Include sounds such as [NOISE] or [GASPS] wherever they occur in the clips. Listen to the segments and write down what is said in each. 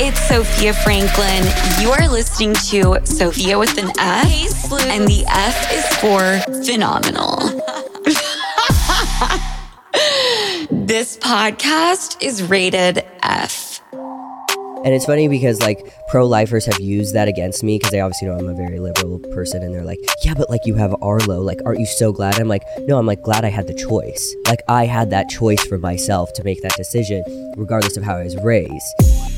it's Sofia Franklyn. You are listening to Sofia with an F, and the F is for phenomenal. [LAUGHS] this podcast is rated F. And it's funny because like pro lifers have used that against me because they obviously know I'm a very liberal person and they're like, yeah, but like you have Arlo, like aren't you so glad? I'm like, no, I'm like glad I had the choice. Like I had that choice for myself to make that decision, regardless of how I was raised.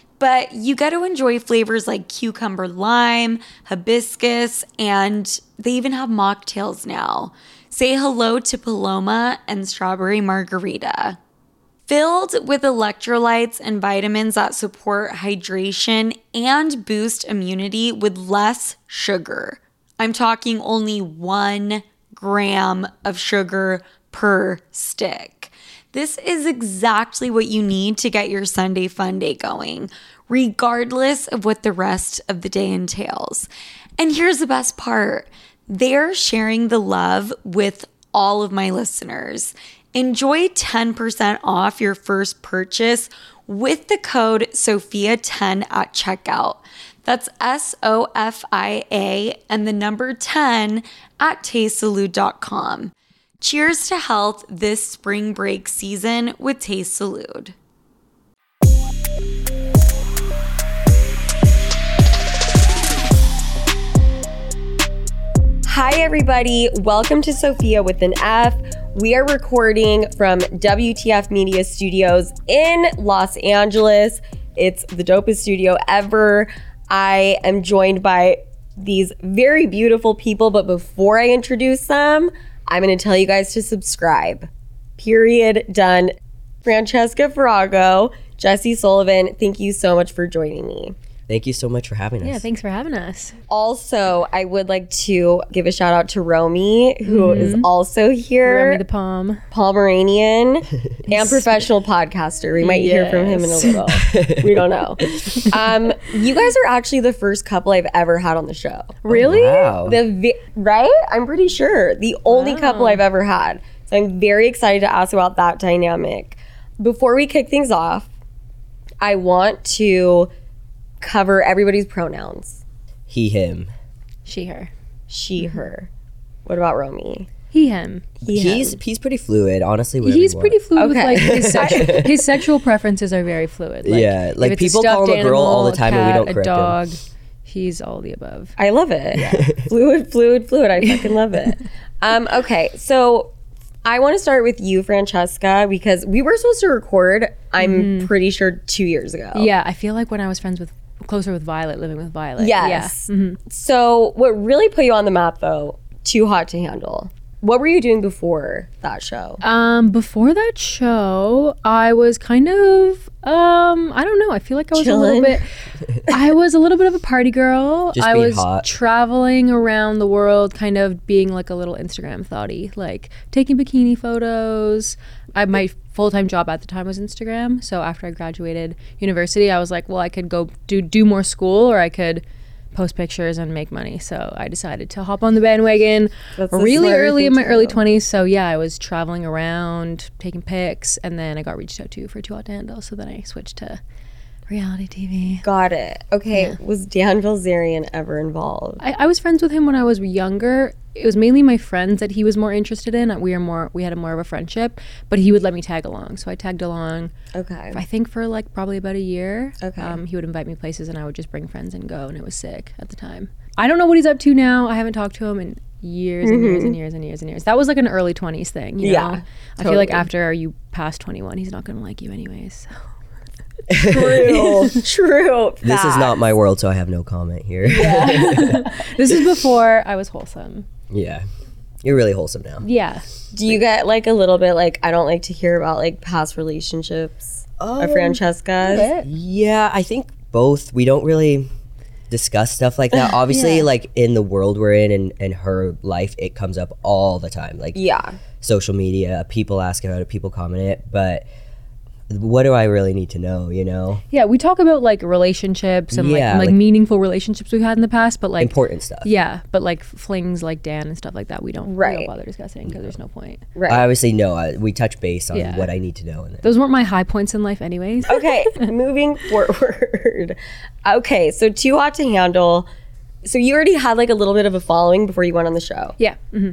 but you get to enjoy flavors like cucumber lime, hibiscus, and they even have mocktails now. Say hello to Paloma and strawberry margarita. Filled with electrolytes and vitamins that support hydration and boost immunity with less sugar. I'm talking only one gram of sugar per stick. This is exactly what you need to get your Sunday fun day going, regardless of what the rest of the day entails. And here's the best part they're sharing the love with all of my listeners. Enjoy 10% off your first purchase with the code SOFIA10 at checkout. That's S O F I A and the number 10 at tastesalud.com. Cheers to health this spring break season with Taste Salud. Hi, everybody. Welcome to Sofia with an F. We are recording from WTF Media Studios in Los Angeles. It's the dopest studio ever. I am joined by these very beautiful people, but before I introduce them, I'm going to tell you guys to subscribe. Period. Done. Francesca Farago, Jesse Sullivan, thank you so much for joining me. Thank you so much for having us. Yeah, thanks for having us. Also, I would like to give a shout out to Romy, who is also here. Romy the Palm. Pomeranian [LAUGHS] and professional podcaster. We might hear from him in a little. we don't know. [LAUGHS] Um, you guys are actually the first couple I've ever had on the show. Really? Wow. The vi- right? I'm pretty sure the only couple I've ever had. So I'm very excited to ask about that dynamic. Before we kick things off, I want to cover everybody's pronouns. he, him. She, her. She, her. What about Romy? He, him. he's he's pretty fluid, honestly. He's pretty want. fluid Okay. with like his, sexual, [LAUGHS] his sexual preferences are very fluid. Like, Yeah, if like, it's a people call stuffed him a girl all the animal, time and we cat, don't a correct him. dog. He's all the above. I love it. [LAUGHS] fluid, fluid, fluid. I fucking love it. [LAUGHS] Um, okay, so I want to start with you, Francesca, because we were supposed to record, I'm pretty sure, two years ago. Yeah, I feel like when I was friends with closer with Violet, living with Violet. Yes. Yeah. Mhm. So, what really put you on the map, though, Too Hot to Handle. What were you doing before that show? Um, before that show, I was kind of um, I don't know. I feel like I was Chillin'? a little bit. I was a little bit of a party girl. Just I was hot. traveling around the world, kind of being like a little Instagram thoughty, like taking bikini photos. I my full time job at the time was Instagram. So after I graduated university, I was like, well, I could go do do more school, or I could post pictures and make money. So I decided to hop on the bandwagon That's really early in my early do. 20s. So yeah, I was traveling around, taking pics, and then I got reached out to for Too Hot to Handle. So then I switched to reality TV. Got it. Okay, was Dan Bilzerian ever involved? I, I was friends with him when I was younger. It was mainly my friends that he was more interested in. We were more, we had a more of a friendship, but he would let me tag along. So I tagged along. Okay. I think for like probably about a year. Okay. Um, he would invite me places, and I would just bring friends and go, and it was sick at the time. I don't know what he's up to now. I haven't talked to him in years and years and years and years and years. That was like an early twenties thing. You Yeah, know? I feel like after you pass twenty one, he's not gonna like you anyways. So. True. [LAUGHS] True. This is not my world, so I have no comment here. [LAUGHS] [LAUGHS] This is before I was wholesome. yeah. You're really wholesome now. Yeah. Do you get like a little bit like I don't like to hear about like past relationships Oh, of um, Francesca's? Yeah, I think both. We don't really discuss stuff like that. Obviously, like in the world we're in and, and her life, it comes up all the time. Like Yeah. social media, people ask about it, people comment it. But what do I really need to know, you know? Yeah, we talk about like relationships and Yeah, like like like- meaningful relationships we've had in the past, but like Important stuff. yeah, but like flings like Dan and stuff like that, we don't we don't bother discussing because there's no point. Right. I obviously know. I, we touch base on Yeah. what I need to know. And then, Those weren't my high points in life, anyways. [LAUGHS] okay, moving forward. Okay, so too hot to handle. So you already had like a little bit of a following before you went on the show. Yeah. hmm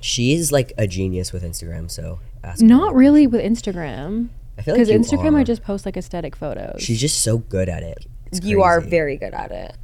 she's like a genius with Instagram, so ask her. Not really with Instagram. I feel like Because Instagram, are. I just post like aesthetic photos. She's just so good at it. It's You are crazy. very good at it.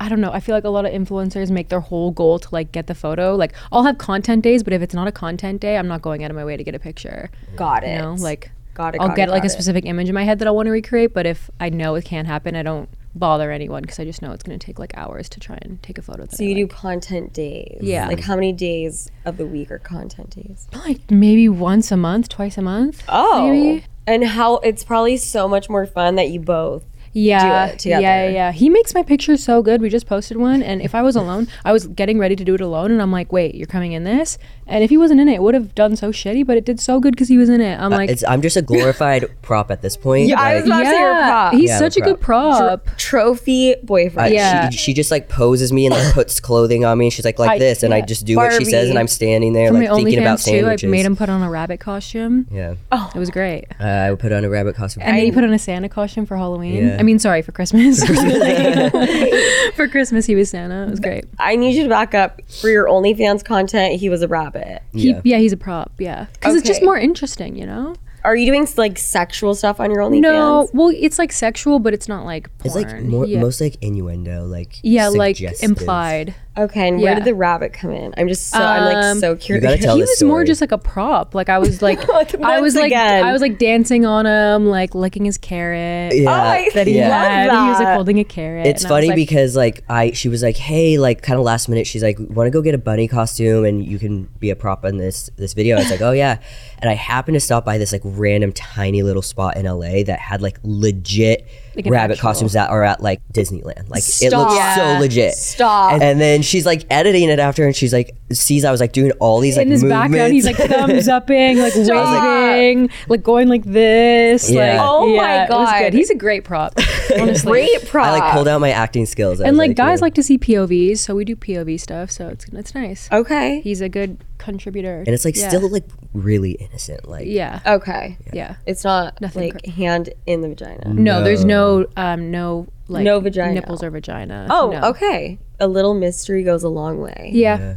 I don't know. I feel like a lot of influencers make their whole goal to like get the photo. Like I'll have content days, but if it's not a content day, I'm not going out of my way to get a picture. Got it. You know, like got it. I'll got get it, like got a it. specific image in my head that I want to recreate. But if I know it can't happen, I don't bother anyone because I just know it's going to take like hours to try and take a photo. That So I you do like. content days. Yeah. Like how many days of the week are content days? like maybe once a month, twice a month. Oh. maybe. And how it's probably so much more fun that you both Yeah, it together. yeah, yeah, yeah. He makes my pictures so good. We just posted one, and if I was alone, I was getting ready to do it alone, and I'm like, "Wait, you're coming in this?" And if he wasn't in it, it would have done so shitty, but it did so good because he was in it. I'm like, It's, I'm just a glorified [LAUGHS] prop at this point. Yeah, I like, was about to say you're a prop. he's Yeah, such I'm a a good prop. trophy boyfriend. I- Yeah. she, she just like poses me and like puts clothing on me. And she's like like I- this, and I yeah. just do what she says, Barbie. and I'm standing there For like my thinking about OnlyFans too, I sandwiches. made him put on a rabbit costume. yeah, Oh, It was great. uh, I would put on a rabbit costume. And then he put on a Santa costume for Halloween. Yeah. I mean, sorry, for Christmas. [LAUGHS] for Christmas, he was Santa. It was great. I need you to back up for your OnlyFans content. He was a rabbit. He, Yeah. yeah. he's a prop. Yeah, because it's just more interesting, you know. Are you doing like sexual stuff on your OnlyFans? No, well, it's like sexual, but it's not like porn. it's like more, yeah. most like innuendo, like yeah, like implied. Okay, and where Yeah. did the rabbit come in? I'm just so I'm like Um, so curious. gotta tell he this was more story. just like a prop. Like I was [LAUGHS] like, Like, I was like, again. I was like dancing on him, like licking his carrot Yeah, Oh, I that he love had. He was like holding a carrot. It's and I was funny like, because like I she was like, hey, like kind of last minute, she's like, want to go get a bunny costume and you can be a prop in this this video. I was like, oh yeah, and I happened to stop by this like random tiny little spot in LA that had like legit Like rabbit actual- costumes that are at like Disneyland. Like it looks Yeah. so legit. Stop. And, and then she's like editing it after, and she's like sees I was like doing all these like in his movements. background, he's like thumbs [LAUGHS] upping, like waving, like going like this. Yeah. Like, Oh my yeah, It was God. good. He's a great prop, [LAUGHS] honestly. Great prop. I like pulled out my acting skills. I And was like guys yeah. like to see POVs, so we do POV stuff. So it's it's nice. Okay. He's a good contributor, and it's like yeah. still like really innocent. Like yeah, Okay. yeah. It's not Nothing like cr- hand in the vagina. No, there's no um no like No vagina. nipples or vagina. Oh, no. okay. A little mystery goes a long way. Yeah. Yeah.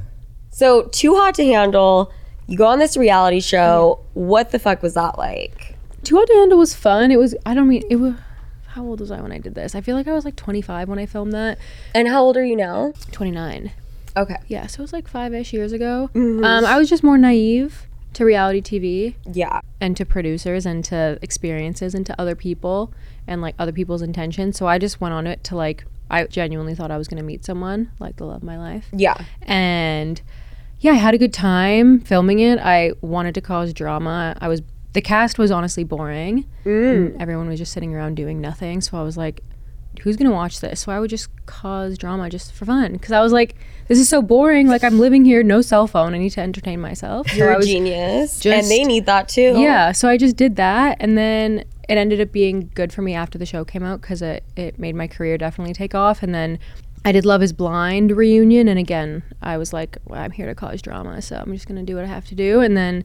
So, too hot to handle. You go on this reality show. What the fuck was that like? Too Hot to Handle was fun. It was I don't mean it was how old was I when I did this? I feel like I was like 25 when I filmed that. And how old are you now? 29. Okay. Yeah, so it was like five ish years ago. Um, I was just more naive to reality TV Yeah. and to producers and to experiences and to other people and like other people's intentions. So I just went on it to like, I genuinely thought I was going to meet someone, like the love of my life. Yeah. And yeah, I had a good time filming it. I wanted to cause drama. I was the cast was honestly boring. Mm. Everyone was just sitting around doing nothing. So I was like, who's gonna watch this? So I would just cause drama just for fun because I was like, this is so boring. Like I'm living here, no cell phone. I need to entertain myself. So You're I a was, genius, just- and they need that too. yeah. So I just did that, and then it ended up being good for me after the show came out because it it made my career definitely take off. And then I did Love Is Blind reunion, and again I was like, well, I'm here to cause drama, so I'm just gonna do what I have to do. And then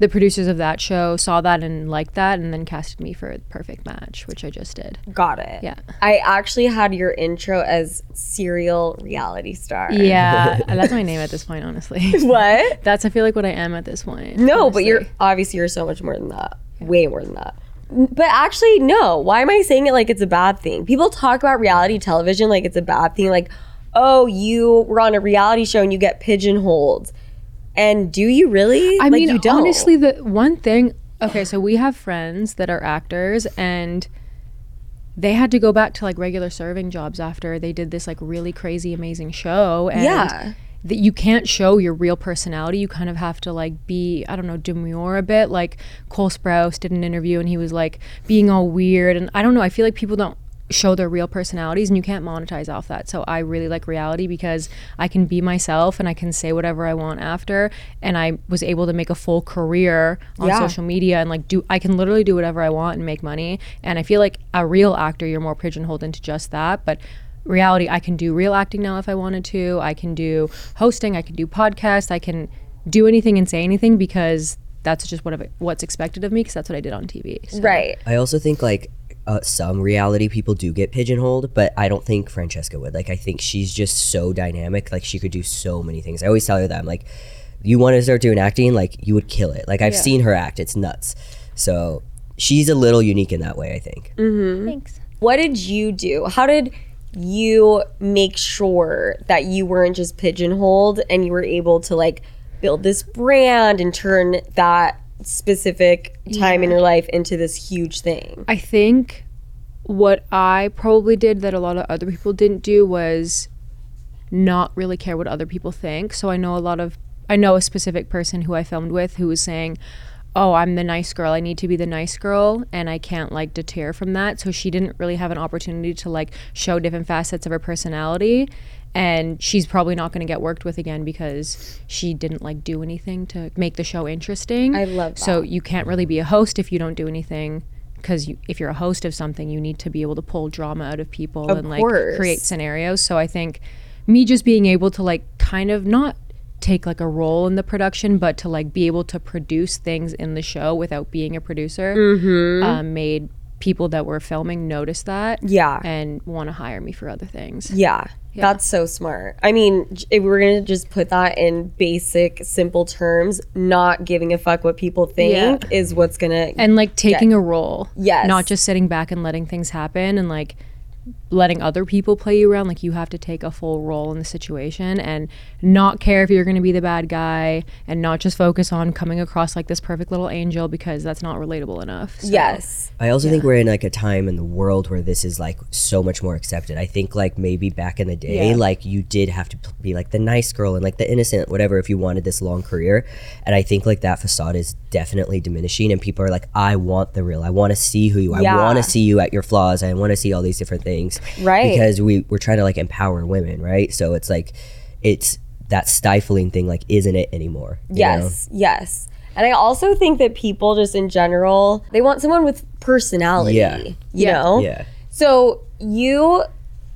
the producers of that show saw that and liked that, and then casted me for Perfect Match, which I just did. got it. Yeah. I actually had your intro as serial reality star. Yeah, [LAUGHS] that's my name at this point, honestly. [LAUGHS] What? That's I feel like what I am at this point. No, but you're obviously you're so much more than that. Way more than that. But actually, no. Why am I saying it like it's a bad thing? People talk about reality television like it's a bad thing. Like, oh, you were on a reality show and you get pigeonholed. And do you really? I Like, mean, you don't. honestly, the one thing. Okay, so we have friends that are actors, and they had to go back to like regular serving jobs after they did this like really crazy, amazing show. And Yeah. That you can't show your real personality. You kind of have to like be, I don't know, demure a bit. Like Cole Sprouse did an interview and he was like being all weird. And I don't know, I feel like people don't show their real personalities and you can't monetize off that. So I really like reality because I can be myself and I can say whatever I want after and I was able to make a full career on Yeah. social media and like do I can literally do whatever I want and make money and I feel like a real actor you're more pigeonholed into just that but reality I can do real acting now if I wanted to. I can do hosting, I can do podcasts, I can do anything and say anything because that's just what what's expected of me because that's what I did on TV. So- right. I also think like uh, some reality people do get pigeonholed, but I don't think Francesca would. Like I think she's just so dynamic. Like she could do so many things. I always tell her that I'm like, you want to start doing acting, like you would kill it. Like I've Yeah. seen her act. It's nuts. So she's a little unique in that way. I think. Mm-hmm. Thanks. What did you do? How did you make sure that you weren't just pigeonholed and you were able to like build this brand and turn that specific time in your life into this huge thing? I think what I probably did that a lot of other people didn't do was not really care what other people think. So I know a lot of I know a specific person who I filmed with who was saying, "Oh, I'm the nice girl. I need to be the nice girl and I can't like deter from that." So she didn't really have an opportunity to like show different facets of her personality. And she's probably not going to get worked with again because she didn't like do anything to make the show interesting. I love So you can't really be a host if you don't do anything because you, if you're a host of something, you need to be able to pull drama out of people Of and like course. create scenarios. So I think me just being able to like kind of not take like a role in the production, but to like be able to produce things in the show without being a producer, Mm-hmm. um, made people that were filming notice that Yeah. and want to hire me for other things. Yeah. That's so smart. I mean, if we're going to just put that in basic, simple terms, not giving a fuck what people think is what's going to. and like taking a role. Yes. Not just sitting back and letting things happen and like letting other people play you around. Like you have to take a full role in the situation and not care if you're going to be the bad guy and not just focus on coming across like this perfect little angel because that's not relatable enough. So- Yes. I also think we're in like a time in the world where this is like so much more accepted. I think like maybe back in the day, Yeah. like you did have to be like the nice girl and like the innocent, whatever, if you wanted this long career. And I think like that facade is definitely diminishing, and people are like, I want the real. I want to see who you. Are. I want to see you at your flaws. I want to see all these different things. Right. Because we we're trying to like empower women, right? So it's like, it's that stifling thing like isn't it anymore? you know? Yes, yes. And I also think that people just in general, they want someone with personality. Yeah. You Yeah. know? Yeah. So you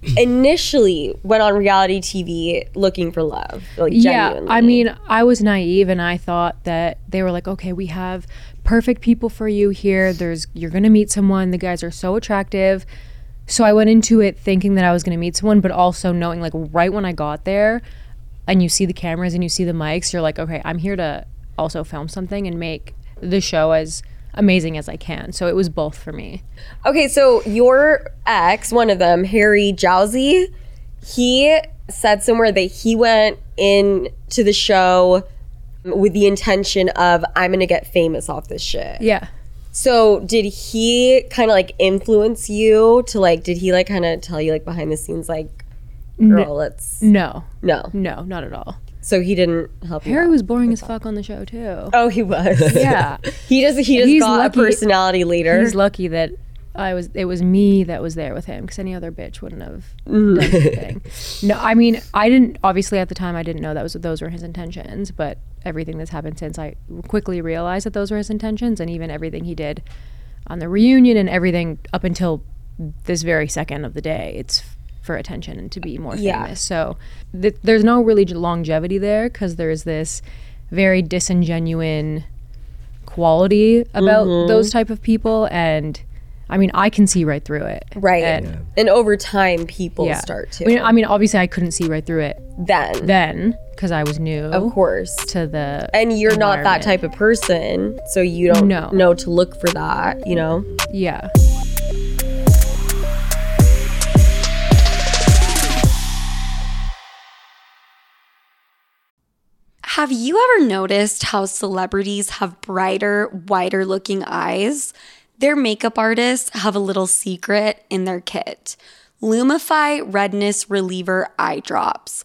[CLEARS THROAT] initially went on reality TV looking for love. Like Yeah, genuinely. I mean, I was naive and I thought that they were like, okay, we have perfect people for you here. There's you're gonna meet someone. The guys are so attractive. So I went into it thinking that I was gonna meet someone, but also knowing like right when I got there, and you see the cameras and you see the mics, you're like, okay, I'm here to also film something and make the show as amazing as I can. So it was both for me. Okay, so your ex, one of them, Harry Jowsey, he said somewhere that he went in to the show with the intention of I'm gonna get famous off this shit. Yeah. So did he kind of like influence you to like? Did he like kind of tell you like behind the scenes like, girl, let's No. no. No, not at all. So he didn't help. Harry was boring as fuck on the show too. Oh, he was. Yeah. [LAUGHS] he just he just He's got lucky- a personality leader. He's lucky that I was. It was me that was there with him because any other bitch wouldn't have Mm. done anything. [LAUGHS] No, I mean I didn't. Obviously, at the time, I didn't know that was those were his intentions. But everything that's happened since, I quickly realized that those were his intentions, and even everything he did on the reunion and everything up until this very second of the day, it's for attention and to be more Yeah. famous. So th- there's no really longevity there because there's this very disingenuine quality about Mm-hmm. those type of people and I mean I can see right through it. right. And And over time, people yeah. start to. I mean, I mean obviously I couldn't see right through it then, then because I was new of course. to the And you're not that type of person, so you don't No. know to look for that. You know. Yeah. Have you ever noticed how celebrities have brighter, wider looking eyes? Their makeup artists have a little secret in their kit Lumify Redness Reliever Eye Drops.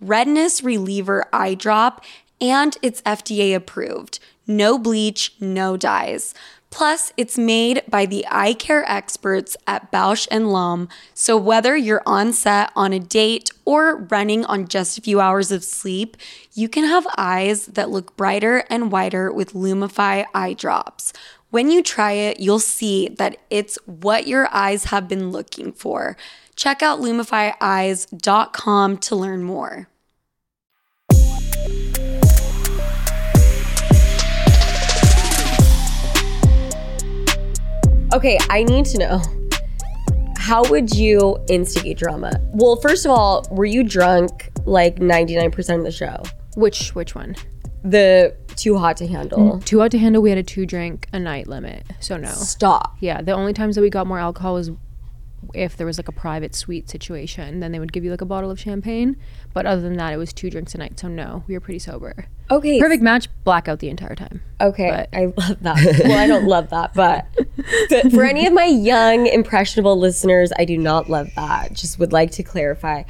redness reliever eye drop, and it's FDA approved. No bleach, no dyes. Plus, it's made by the eye care experts at Bausch and Lomb, so whether you're on set on a date or running on just a few hours of sleep, you can have eyes that look brighter and whiter with Lumify eye drops. When you try it, you'll see that it's what your eyes have been looking for. Check out lumifyeyes.com to learn more. Okay, I need to know. How would you instigate drama? Well, first of all, were you drunk like 99% of the show? Which which one? The too hot to handle. Mm, too hot to handle. We had a two drink a night limit, so no. Stop. Yeah, the only times that we got more alcohol was if there was like a private suite situation. Then they would give you like a bottle of champagne. But other than that, it was two drinks a night. So no, we were pretty sober. Okay. Perfect match, blackout the entire time. Okay, But- I love that. well, I don't love that, but [LAUGHS] but for any of my young impressionable listeners, I do not love that. Just would like to clarify.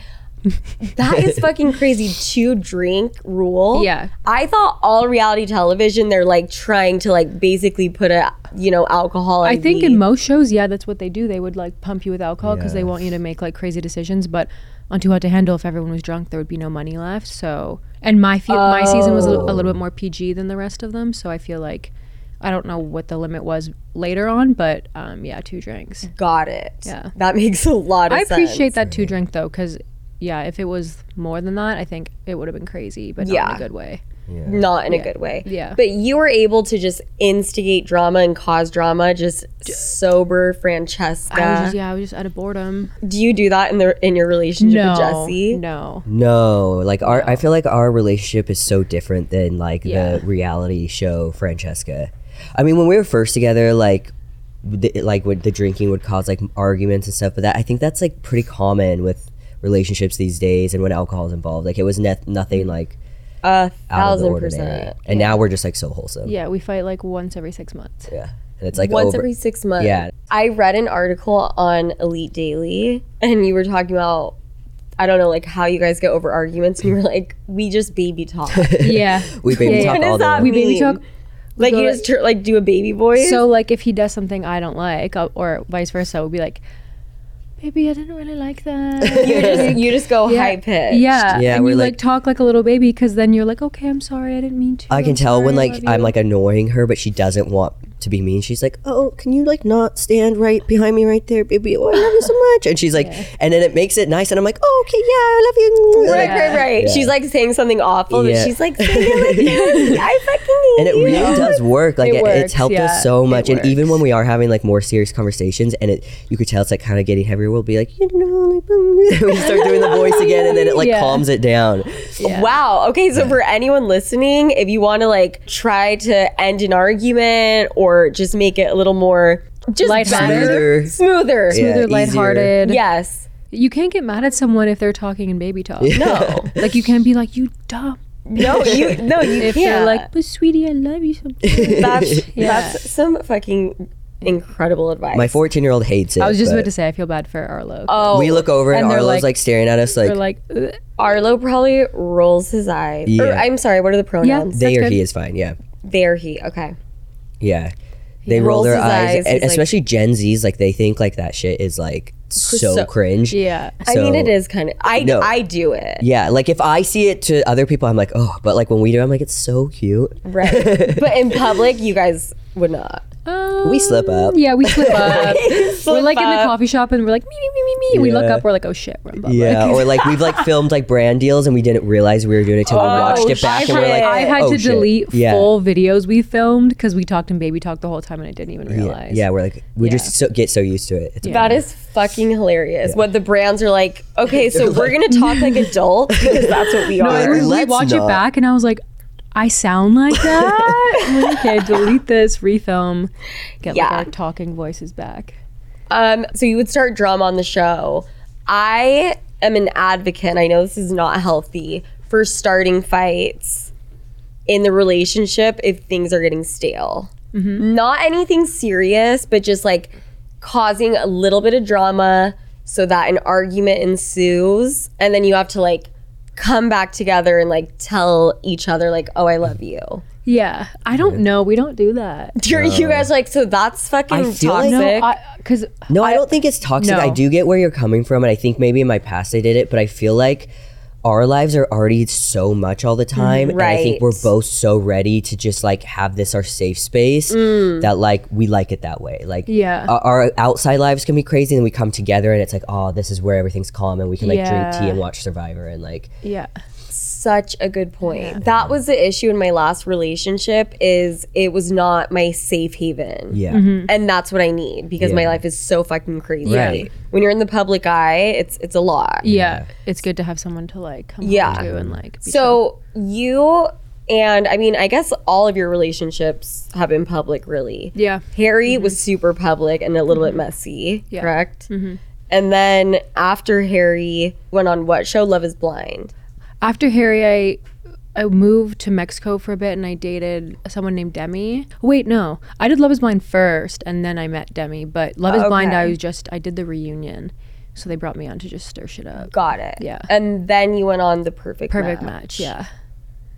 [LAUGHS] That is fucking crazy. Two drink rule. Yeah. I thought all reality television they're like trying to like basically put a you know alcohol. I think weed. in most shows, yeah, that's what they do. They would like pump you with alcohol because they want you to make like crazy decisions. But on Too Hot to Handle, if everyone was drunk, there would be no money left. So, and my fe- my season was a, li- a little bit more PG than the rest of them. So I feel like I don't know what the limit was later on, but um, yeah, two drinks. got it. Yeah. that [LAUGHS] makes a lot of sense. I sense. appreciate that two drink though, because yeah, if it was more than that, I think it would have been crazy, but not in a good way. not in a good way. Yeah. But you were able to just instigate drama and cause drama, just sober Francesca. I was just yeah, I was just out of boredom. Do you do that in the in your relationship No, with Jesse? no. No, like our I feel like our relationship is so different than like Yeah. the reality show Francesca. I mean, when we were first together, like the, like when the drinking would cause like arguments and stuff, but that I think that's like pretty common with relationships these days and when alcohol is involved. Like it was ne- nothing like A out of the thousand ordinary. percent. And now we're just like so wholesome. Yeah, we fight like once every six months. Yeah. And it's like Once over. every six months. Yeah. I read an article on Elite Daily, and you were talking about. I don't know, like how you guys get over arguments, and you were like, "We just baby talk." [LAUGHS] [LAUGHS] Yeah, we baby Yeah, talk What all does the that time. we baby mean? talk. like you go- just tur- like do a baby voice. So like if he does something I don't like, uh, or vice versa, we'll be like, "Baby, I didn't really like that." [LAUGHS] you just you just go Yeah. high pitched. Yeah, Yeah, and we're you like, like- talk like a little baby because then you're like, "Okay, I'm sorry, I didn't mean to." I can I'm tell when sorry, I like I'm like annoying her, but she doesn't want to be mean. She's like, "Oh, can you like not stand right behind me right there, baby? Oh, I love you so [LAUGHS] much." And she's like, and then it makes it nice, and I'm like, "Oh, okay, yeah, I love you." Right, right, right. Yeah. She's like saying something awful, Yeah. but she's like saying it like, [LAUGHS] I fucking and it you. really does work. Like It it it's helped yeah. us so much. And even when we are having like more serious conversations, and it you could tell it's like kind of getting heavier, we'll be like, you know, like [LAUGHS] we start doing the voice again, and then it like Yeah. calms it down. Wow. Okay, so for anyone listening, if you want to like try to end an argument or just make it a little more just Lighthearted. better, smoother. Yeah, Smoother, easier. lighthearted. Yes. You can't get mad at someone if they're talking in baby talk. No. [LAUGHS] Like you can't be like, you dumb. No, you no, you If can't. they're like, but sweetie, I love you so much. that's [LAUGHS] Yeah. that's some fucking incredible advice. My 14 year old hates it. I was just about to say, I feel bad for Arlo. Oh, We look over and, And Arlo's like, like- staring at us like, They're like, "Ugh." Arlo probably rolls his eyes. Or, Yeah. I'm sorry, what are the pronouns? they or good. he is fine. Yeah. There he. Okay. Yeah. They roll rolls their his eyes, eyes, and he's like- especially Gen Z's, like they think like that shit is like so, So- cringe. yeah. I mean, So- it is kind of. I No. I do it. Yeah, like if I see it to other people, I'm like, oh, but like when we do, I'm like, it's so cute. Right. [LAUGHS] but in public, you guys would not. We slip um, up. Yeah, we slip up. [LAUGHS] Slip we're like in the coffee shop and we're like, me, me, me, me, me. We look up, we're like, oh shit, we're in public. Yeah, or like we've like [LAUGHS] filmed like brand deals and we didn't realize we were doing it till we oh, watched it back shit. and we're like, I had oh, to shit. delete Yeah. full videos we filmed because we talked in baby talk the whole time and I didn't even realize. yeah, we're like we Yeah. just so, get so used to it. It's That is fucking hilarious. What the brands are like, okay, [LAUGHS] so we're going to talk like adults because that's what we No, are. and we, we Let's watch not. it back and I was like, I sound like [LAUGHS] that. Okay, delete this, refilm, get Yeah. like our talking voices back. Um, so you would start drama on the show. I am an advocate. I know this is not healthy for starting fights in the relationship if things are getting stale. Not anything serious, but just like causing a little bit of drama so that an argument ensues, and then you have to like come back together and like tell each other like, "Oh, I love you." Yeah, I don't know. We don't do that. You're, you guys are like, so that's fucking I feel like- toxic. No, because No, I, don't think it's toxic. No. I do get where you're coming from, and I think maybe in my past I did it, but I feel like our lives are already so much all the mm, time, and I think we're both so ready to just like have this our safe space mm. that like we like it that way. Like, Yeah. our, our outside lives can be crazy, and we come together, and it's like, oh, this is where everything's calm, and we can like drink tea and watch Survivor, and like, yeah, such a good point. That was the issue in my last relationship is it was not my safe haven. yeah, mm-hmm. And that's what I need because my life is so fucking crazy. Right. When you're in the public eye, it's it's a lot. yeah, It's good to have someone to like come Yeah. to and like. Be So you and I mean, I guess all of your relationships have been public really. yeah, Harry mm-hmm. was super public and a little bit mm-hmm. messy, Yeah. correct? And then after Harry went on what show? Love is Blind. After Harry, I I moved to Mexico for a bit and I dated someone named Demi. Wait, no, I did Love Is Blind first and then I met Demi. But Love Is Blind, I was just I did the reunion, so they brought me on to just stir shit up. Got it. Yeah. And then you went on the perfect Perfect match, yeah,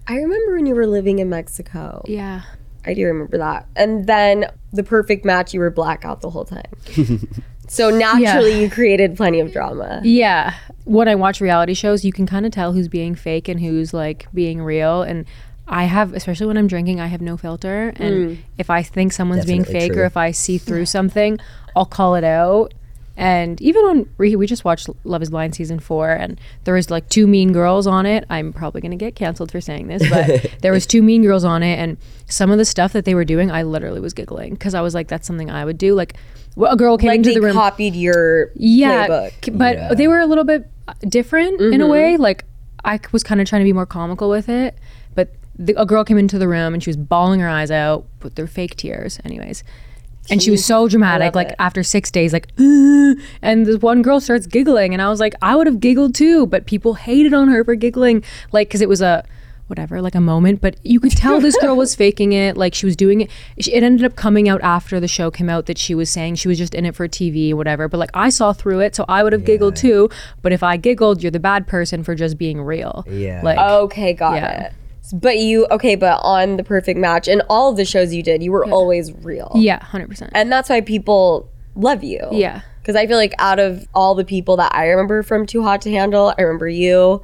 I remember when you were living in Mexico. yeah. I do remember that. And then the perfect match, you were blackout the whole time. [LAUGHS] so naturally, you created plenty of drama. Yeah. When I watch reality shows, you can kind of tell who's being fake and who's like being real. And I have, especially when I'm drinking, I have no filter. And hmm. if I think someone's being fake true. or if I see through something, I'll call it out. And even on we, we just watched Love Is Blind season four, and there was like two mean girls on it. I'm probably gonna get canceled for saying this, but [LAUGHS] there was two mean girls on it, and some of the stuff that they were doing, I literally was giggling because I was like, "That's something I would do." Like, well, a girl came Like into they the room copied your yeah, playbook. but Yeah. they were a little bit uh, different in a way. Like i was kind of trying to be more comical with it, but the, a girl came into the room and she was bawling her eyes out with their fake tears, anyways. And she was so dramatic, like it. after six days, like, and this one girl starts giggling, and I was like, I would have giggled too, but people hated on her for giggling, like, because it was a whatever, like a moment, but you could tell this girl was [LAUGHS] faking it, like she was doing it. She- It ended up coming out after the show came out that she was saying she was just in it for TV, whatever. But like I saw through it, so I would have giggled too. But if I giggled, you're the bad person for just being real. Yeah. Like, Okay, got Yeah. it. But you, okay, but on the perfect match and all of the shows you did, you were always real. yeah, hundred percent. And that's why people love you. Yeah. Because I feel like out of all the people that I remember from Too Hot to Handle, I remember you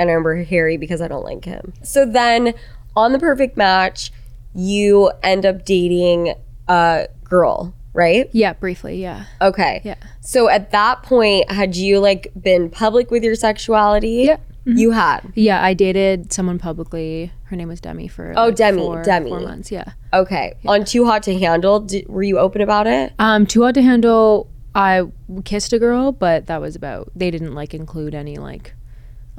and I remember Harry because I don't like him. So then on the perfect match, you end up dating a girl, right? Yeah, briefly. Yeah. Okay. Yeah. So at that point, had you like been public with your sexuality? Yeah. You had. Yeah, I dated someone publicly. Her name was Demi for Oh, like, Demi, four, Demi. four months. Yeah. Okay. On Too Hot to Handle, did, were you open about it? Um, too hot to handle. I kissed a girl, but that was about. They didn't like include any like,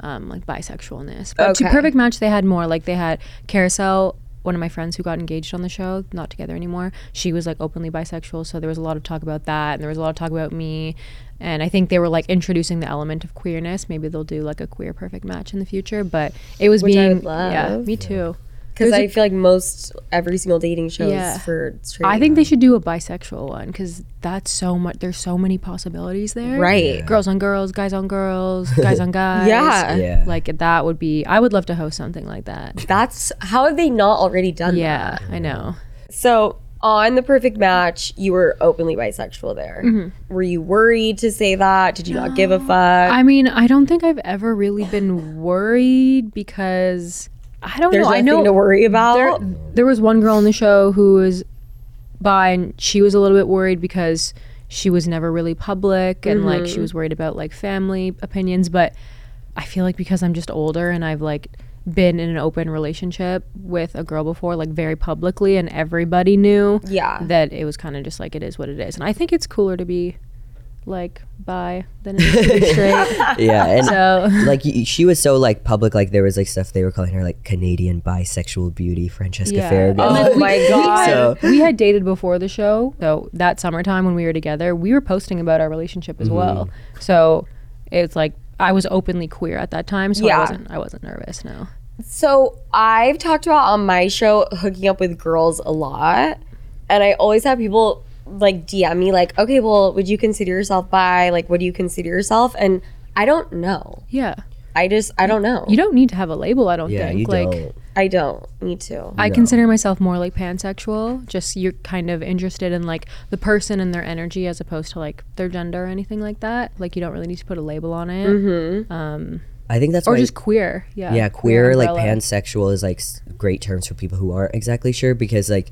um, like bisexualness. But to perfect match, they had more. Like they had Kariselle. One of my friends who got engaged on the show, not together anymore. She was like openly bisexual, so there was a lot of talk about that, and there was a lot of talk about me. And I think they were like introducing the element of queerness. Maybe they'll do like a queer perfect match in the future. But it was Which I being yeah, me too. Because There's I a- feel like most every single dating show Yeah. is for straight. I think they should do a bisexual one because that's so much. There's so many possibilities there. Right. Girls on girls, guys on girls, guys on [LAUGHS] guys. Yeah. Yeah. Like that would be. I would love to host something like that. That's how have they not already done Yeah, that? I know. So on the perfect match, you were openly bisexual there. Mm-hmm. Were you worried to say that? Did you not give a fuck? I mean, I don't think I've ever really been worried because I don't There's know. I know to worry about. there, there was one girl on the show who was bi and she was a little bit worried because she was never really public and like she mm-hmm. was worried about like family opinions but i feel like because i'm just older and i've like been in an open relationship with a girl before like very publicly and everybody knew Yeah. that it was kind of just like it is what it is and i think it's cooler to be like bi than [LAUGHS] it is to be straight [LAUGHS] Yeah, and so [LAUGHS] like she was so like public. Like there was like stuff they were calling her like Canadian bisexual beauty, Francesca Yeah. Farago. oh my god. So we had dated before the show. So that summertime when we were together, we were posting about our relationship as well. Mm-hmm. So it's like I was openly queer at that time, so Yeah. I wasn't I wasn't nervous, no. So I've talked about on my show hooking up with girls a lot, and I always have people like DM me like, okay, well, would you consider yourself bi? Like, what do you consider yourself? And I don't know. Yeah. I just I don't know. You don't need to have a label, I don't yeah, think. you like don't. I don't. need to. I consider myself more like pansexual. Just you're kind of interested in like the person and their energy as opposed to like their gender or anything like that. Like you don't really need to put a label on it. Mm-hmm. Um, I think that's or why. just queer. Yeah. yeah, queer, like umbrella. pansexual is like s- great terms for people who aren't exactly sure because like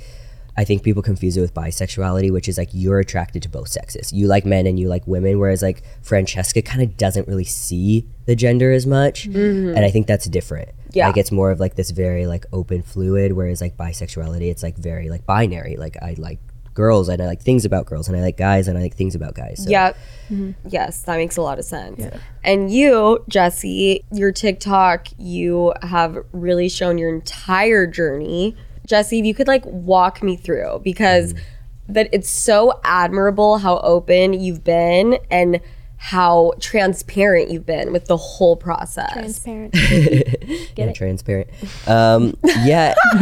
I think people confuse it with bisexuality, which is like you're attracted to both sexes. You like men and you like women, whereas like Francesca kind of doesn't really see the gender as much, mm-hmm. and I think that's different. Yeah. like it's more of like this very like open fluid, whereas like bisexuality, it's like very like binary. Like I like girls and I like things about girls, and I like guys and I like things about guys. So. Yep. Mm-hmm. Yes, that makes a lot of sense. Yeah. And you, Jesse, your TikTok, you have really shown your entire journey. Jesse, if you could like walk me through because mm-hmm. that it's so admirable how open you've been and how transparent you've been with the whole process. transparent. [LAUGHS] Get yeah, transparent. Um, yeah, [LAUGHS] Wait,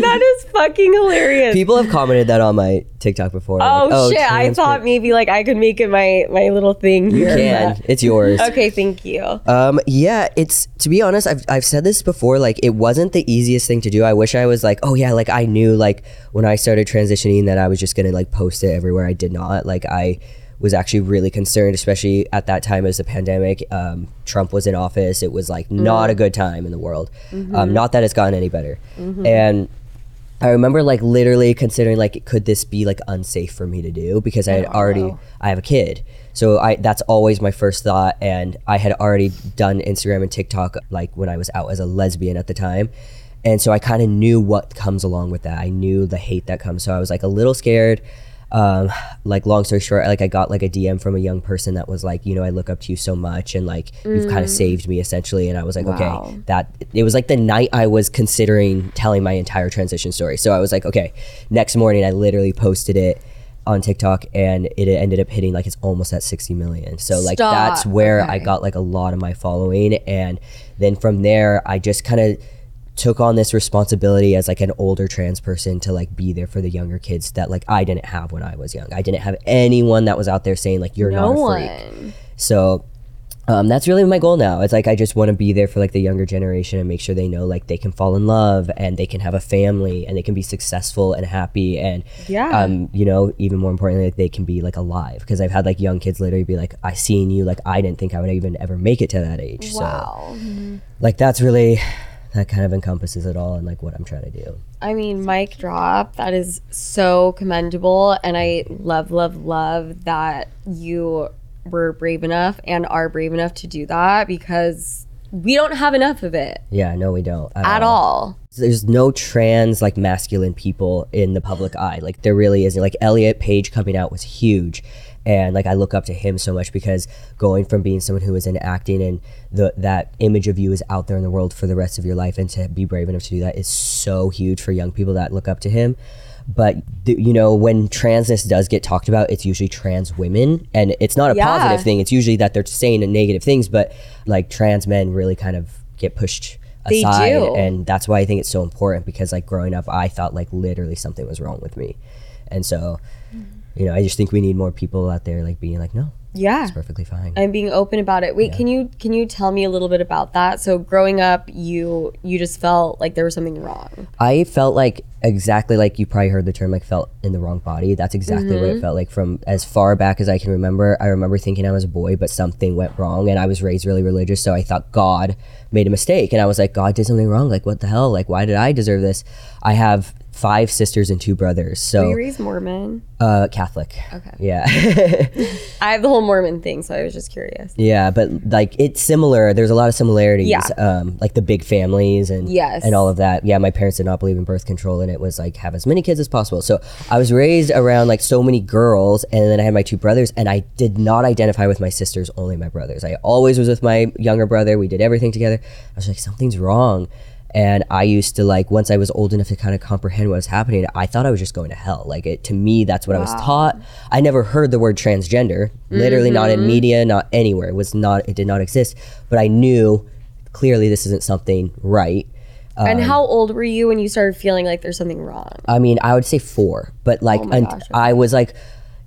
that is fucking hilarious. people have commented that on my TikTok before. oh, like, shit, I thought maybe like I could make it my my little thing You here. can. It's yours. Okay, thank you. Um, yeah, it's to be honest, I've I've said this before. Like, it wasn't the easiest thing to do. I wish I was like, oh yeah, like I knew like when I started transitioning that I was just gonna like post it everywhere. I did not. Like, I was actually really concerned, especially at that time as the pandemic. Um, Trump was in office. It was like not a good time in the world. Um, not that it's gotten any better. And I remember like literally considering like could this be like unsafe for me to do because I had already I have a kid. So I that's always my first thought and I had already done Instagram and TikTok like when I was out as a lesbian at the time. And so I kind of knew what comes along with that. I knew the hate that comes. So I was like a little scared. Um, like long story short, like I got like a DM from a young person that was like, you know, I look up to you so much and like you've kind of saved me essentially. And I was like, Wow. okay, that it was like the night I was considering telling my entire transition story. So I was like, okay, next morning I literally posted it on TikTok and it ended up hitting like it's almost at 60 million. So like Stop. that's where I got like a lot of my following and then from there I just kind of took on this responsibility as like an older trans person to like be there for the younger kids that like I didn't have when I was young. I didn't have anyone that was out there saying like you're No not a freak. one. So um, that's really my goal now. It's like I just want to be there for like the younger generation and make sure they know like they can fall in love and they can have a family and they can be successful and happy and Yeah. um, you know, even more importantly, like, they can be like alive because I've had like young kids literally be like, I seen you, like I didn't think I would even ever make it to that age. Wow. So like that's really that kind of encompasses it all and like what I'm trying to do. I mean, mic drop. That is so commendable. And I love, love, love that you were brave enough and are brave enough to do that because we don't have enough of it Yeah, no, we don't at all. There's no trans like masculine people in the public eye. Like there really isn't. Like Elliot Page coming out was huge. And like I look up to him so much because going from being someone who was in acting and the that image of you is out there in the world for the rest of your life and to be brave enough to do that is so huge for young people that look up to him. But th- you know when transness does get talked about, it's usually trans women, and it's not a Yeah. positive thing. It's usually that they're saying negative things, but like trans men really kind of get pushed aside do. and that's why I think it's so important because like growing up I thought like literally something was wrong with me. And so mm-hmm. you know, I just think we need more people out there like being like no, Yeah. it's perfectly fine. and being open about it. Wait, can you can you tell me a little bit about that? So growing up, you you just felt like there was something wrong. I felt like exactly like you probably heard the term like felt in the wrong body. That's exactly what it mm-hmm. felt like from as far back as I can remember. I remember thinking I was a boy, but something went wrong and I was raised really religious, so I thought God made a mistake and I was like God did something wrong. Like what the hell? Like why did I deserve this? I have five sisters and two brothers. Were So you raised Mormon? uh Catholic. Okay. Yeah. [LAUGHS] I have the whole Mormon thing, so I was just curious. Yeah, but like it's similar. There's a lot of similarities. Yeah. Um, like the big families and Yes. and all of that. Yeah, my parents did not believe in birth control, and it was like have as many kids as possible. So I was raised around like so many girls, and then I had my two brothers, and I did not identify with my sisters, only my brothers. I always was with my younger brother. We did everything together. I was like something's wrong. And I used to like once I was old enough to kind of comprehend what was happening, I thought I was just going to hell. Like it to me, that's what I was taught. I never heard the word transgender, literally not in mm-hmm. media, not anywhere. It was not. It did not exist. But I knew clearly this isn't something right. and um, how old were you when you started feeling like there's something wrong? I mean, I would say four, but oh like, Oh gosh, okay. I was like,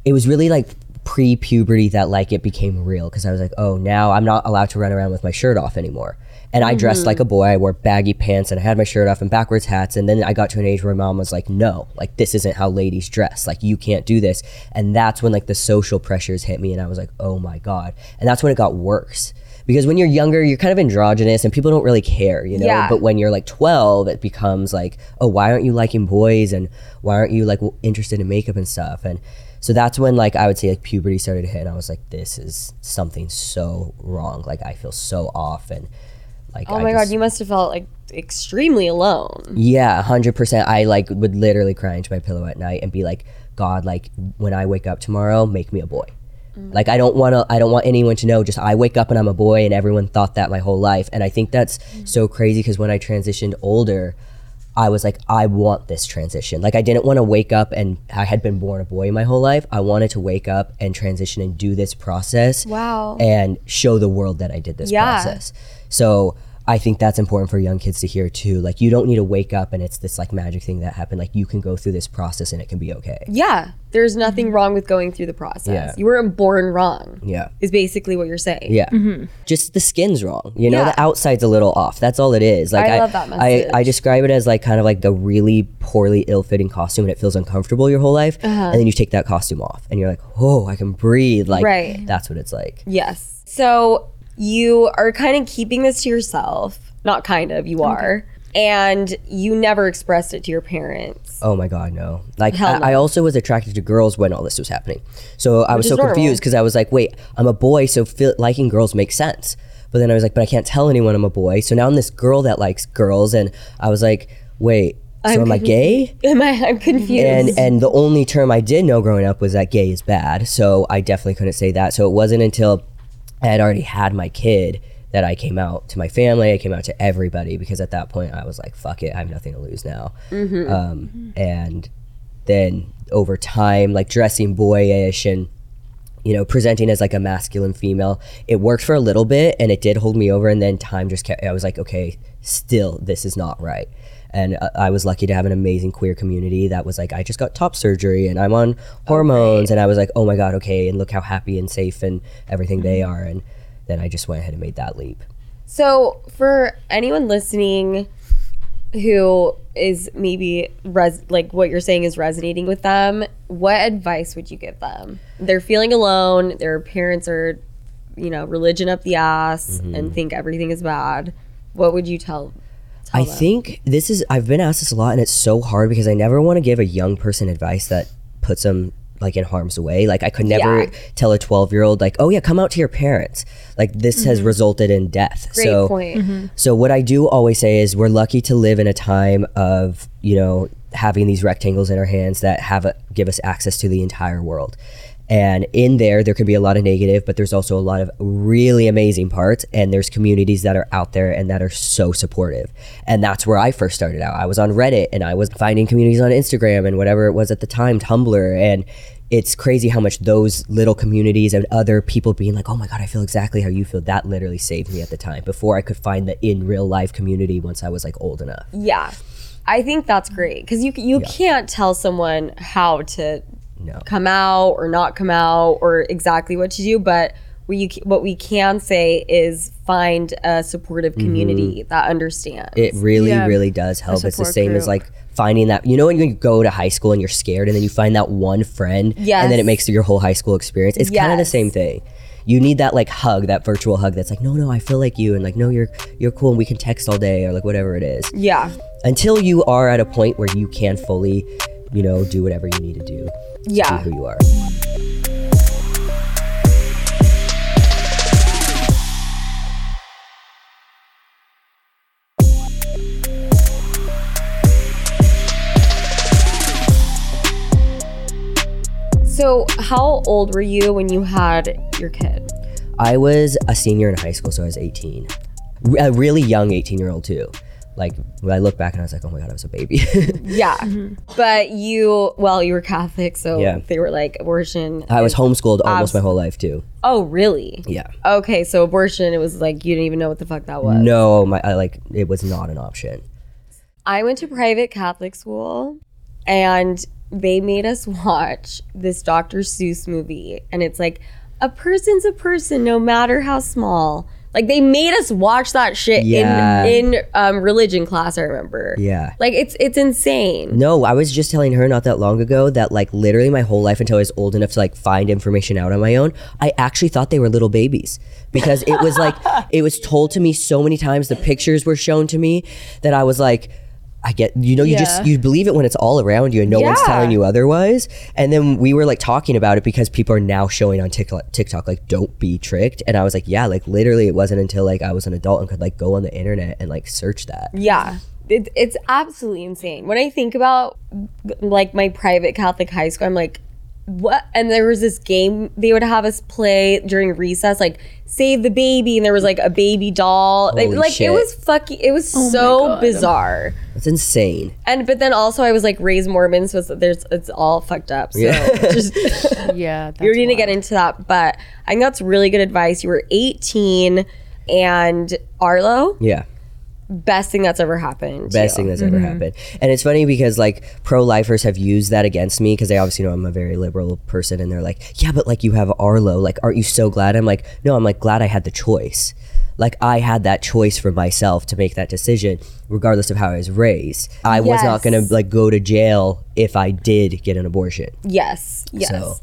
it was really like pre-puberty that like it became real because I was like, oh, now I'm not allowed to run around with my shirt off anymore. And I dressed Mm-hmm. like a boy. I wore baggy pants and I had my shirt off and backwards hats. And then I got to an age where my mom was like, no, like this isn't how ladies dress. Like you can't do this. And that's when like the social pressures hit me, and I was like, oh my god. And that's when it got worse. Because when you're younger, you're kind of androgynous and people don't really care, you know? Yeah. But when you're like 12, it becomes like, oh, why aren't you liking boys? And why aren't you like w- interested in makeup and stuff? And so that's when like I would say like puberty started to hit. And I was like, this is something so wrong. Like I feel so off. And like, Oh I my just- god, you must have felt like extremely alone. yeah, hundred percent. I like would literally cry into my pillow at night and be like, God, like when I wake up tomorrow, make me a boy. Mm. Like I don't want to. I don't want anyone to know. Just I wake up and I'm a boy, and everyone thought that my whole life. And I think that's mm. so crazy because when I transitioned older, I was like, I want this transition. Like I didn't want to wake up and I had been born a boy my whole life. I wanted to wake up and transition and do this process Wow. and show the world that I did this Yeah. process. So I think that's important for young kids to hear too. Like you don't need to wake up and it's this like magic thing that happened. Like you can go through this process and it can be okay. Yeah, there's nothing wrong with going through the process. Yeah. You weren't born wrong. Yeah. Is basically what you're saying. Yeah. Just the skin's wrong. You know, Yeah. the outside's a little off. That's all it is. Like I love that I, message. I describe it as like kind of like the really poorly ill-fitting costume and it feels uncomfortable your whole life. And then you take that costume off and you're like, oh, I can breathe. Like Uh-huh. Right. that's what it's like. Yes. So you are kind of keeping this to yourself. Not kind of, you are. And you never expressed it to your parents. Oh my god, no! Like Hell no. I, I also was attracted to girls when all this was happening, so I was so normal. confused because I was like, wait, I'm a boy, so feel, liking girls makes sense. But then I was like, but I can't tell anyone I'm a boy. So now I'm this girl that likes girls, and I was like, wait, so am I gay? [LAUGHS] Am I? I'm confused. And and the only term I did know growing up was that gay is bad. So I definitely couldn't say that. So it wasn't until I had already had my kid that I came out to my family. I came out to everybody because at that point I was like, fuck it, I have nothing to lose now. Um, and then over time, like dressing boyish and you know, presenting as like a masculine female. It worked for a little bit and it did hold me over. And then time just kept, I was like, okay, still, this is not right. And I was lucky to have an amazing queer community that was like, I just got top surgery and I'm on hormones. And I was like, oh my God, okay. And look how happy and safe and everything they are. And then I just went ahead and made that leap. So, for anyone listening who is maybe res- like what you're saying is resonating with them, what advice would you give them? They're feeling alone, their parents are, you know, religion up the ass Mm-hmm. and think everything is bad. What would you tell I think this is I've been asked this a lot and it's so hard because I never want to give a young person advice that puts them like in harm's way. Like I could never Yeah. tell a 12-year-old like, "Oh yeah, come out to your parents." Like this has mm-hmm. resulted in death. Great so point. Mm-hmm. so what I do always say is we're lucky to live in a time of, you know, having these rectangles in our hands that have a, give us access to the entire world. And in there, there can be a lot of negative, but there's also a lot of really amazing parts. And there's communities that are out there and that are so supportive. And that's where I first started out. I was on Reddit and I was finding communities on Instagram and whatever it was at the time, Tumblr. And it's crazy how much those little communities and other people being like, oh my God, I feel exactly how you feel. That literally saved me at the time before I could find the in real life community once I was like old enough. Yeah. I think that's great because you you can't tell someone how to No. come out or not come out or exactly what to do, but what you what we can say is find a supportive community that understands. Mm-hmm. It really, Yeah. really does help. It's the support same as like finding that, you know, when you go to high school and you're scared and then you find that one friend and then it makes your whole high school experience. It's kind of the same thing. You need that like hug, that virtual hug that's like, no, no, I feel like you. And like, no, you're, you're cool and we can text all day or like whatever it is. yeah. Until you are at a point where you can fully, you know, do whatever you need to do. Yeah. who you are. So, how old were you when you had your kid? I was a senior in high school, so I was 18. A really young 18 year old, too. Like, when I look back and I was like, oh my God, I was a baby. [LAUGHS] Yeah. Mm-hmm. But you, well, you were Catholic, so Yeah. they were like abortion. I was homeschooled almost my whole life, too. Oh, really? Yeah. Okay, so abortion, it was like you didn't even know what the fuck that was. No, my I, like it was not an option. I went to private Catholic school and they made us watch this Dr. Seuss movie. And it's like, a person's a person, no matter how small. Like they made us watch that shit Yeah. in in um, religion class. I remember. Yeah. Like it's it's insane. No, I was just telling her not that long ago that like literally my whole life until I was old enough to like find information out on my own, I actually thought they were little babies because it was like [LAUGHS] it was told to me so many times. The pictures were shown to me that I was like. I get, you know, you just you believe it when it's all around you and no one's telling you otherwise. And then we were like talking about it because people are now showing on TikTok, TikTok like don't be tricked. And I was like, yeah, like literally, it wasn't until like I was an adult and could like go on the internet and like search that. Yeah. It, it's absolutely insane. When I think about like my private Catholic high school, I'm like, what? And there was this game they would have us play during recess, like save the baby, and there was like a baby doll. Like, Holy like, shit. it was fucking, it was oh my so bizarre. It's insane. And but then also I was like raised Mormon, so it's, there's it's all fucked up. So Yeah. [LAUGHS] just [LAUGHS] Yeah, [LAUGHS] that's you're going to wild. get into that, but I think that's really good advice. You were 18, and Arlo, Yeah. Best thing that's ever happened. best thing that's ever mm-hmm. happened. And it's funny because like pro lifers have used that against me because they obviously know I'm a very liberal person and they're like, yeah, but like you have Arlo, like aren't you so glad? I'm like, no, I'm like glad I had the choice. Like I had that choice for myself to make that decision, regardless of how I was raised. I was not gonna like go to jail if I did get an abortion. Yes. Yes. So-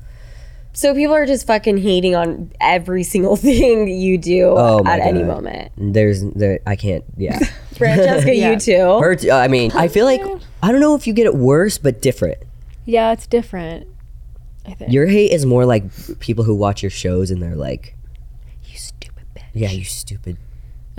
So, people are just fucking hating on every single [LAUGHS] thing you do Oh my at any moment. There's there I can't yeah. [LAUGHS] Francesca, [LAUGHS] Yeah. you too. Hurt, I mean, I feel like I don't know if you get it worse, but different. Yeah, it's different. I think. Your hate is more like people who watch your shows and they're like, you stupid bitch. yeah, you stupid.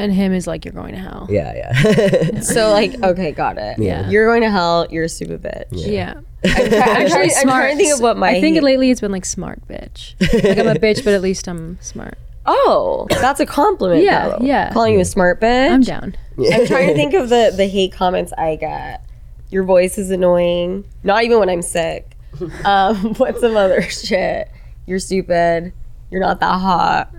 And him is like, you're going to hell. Yeah, yeah. [LAUGHS] So, like, okay, got it. Yeah. You're going to hell. You're a stupid bitch. Yeah. Actually, [LAUGHS] I'm trying to think of what my. I think hate- lately it's been like smart bitch. Like I'm a [LAUGHS] bitch, but at least I'm smart. Oh, that's a compliment. Yeah, though. yeah. Calling you a smart bitch. I'm down. I'm trying to think of the the hate comments I get. Your voice is annoying. Not even when I'm sick. Um, what's some other shit? You're stupid. You're not that hot.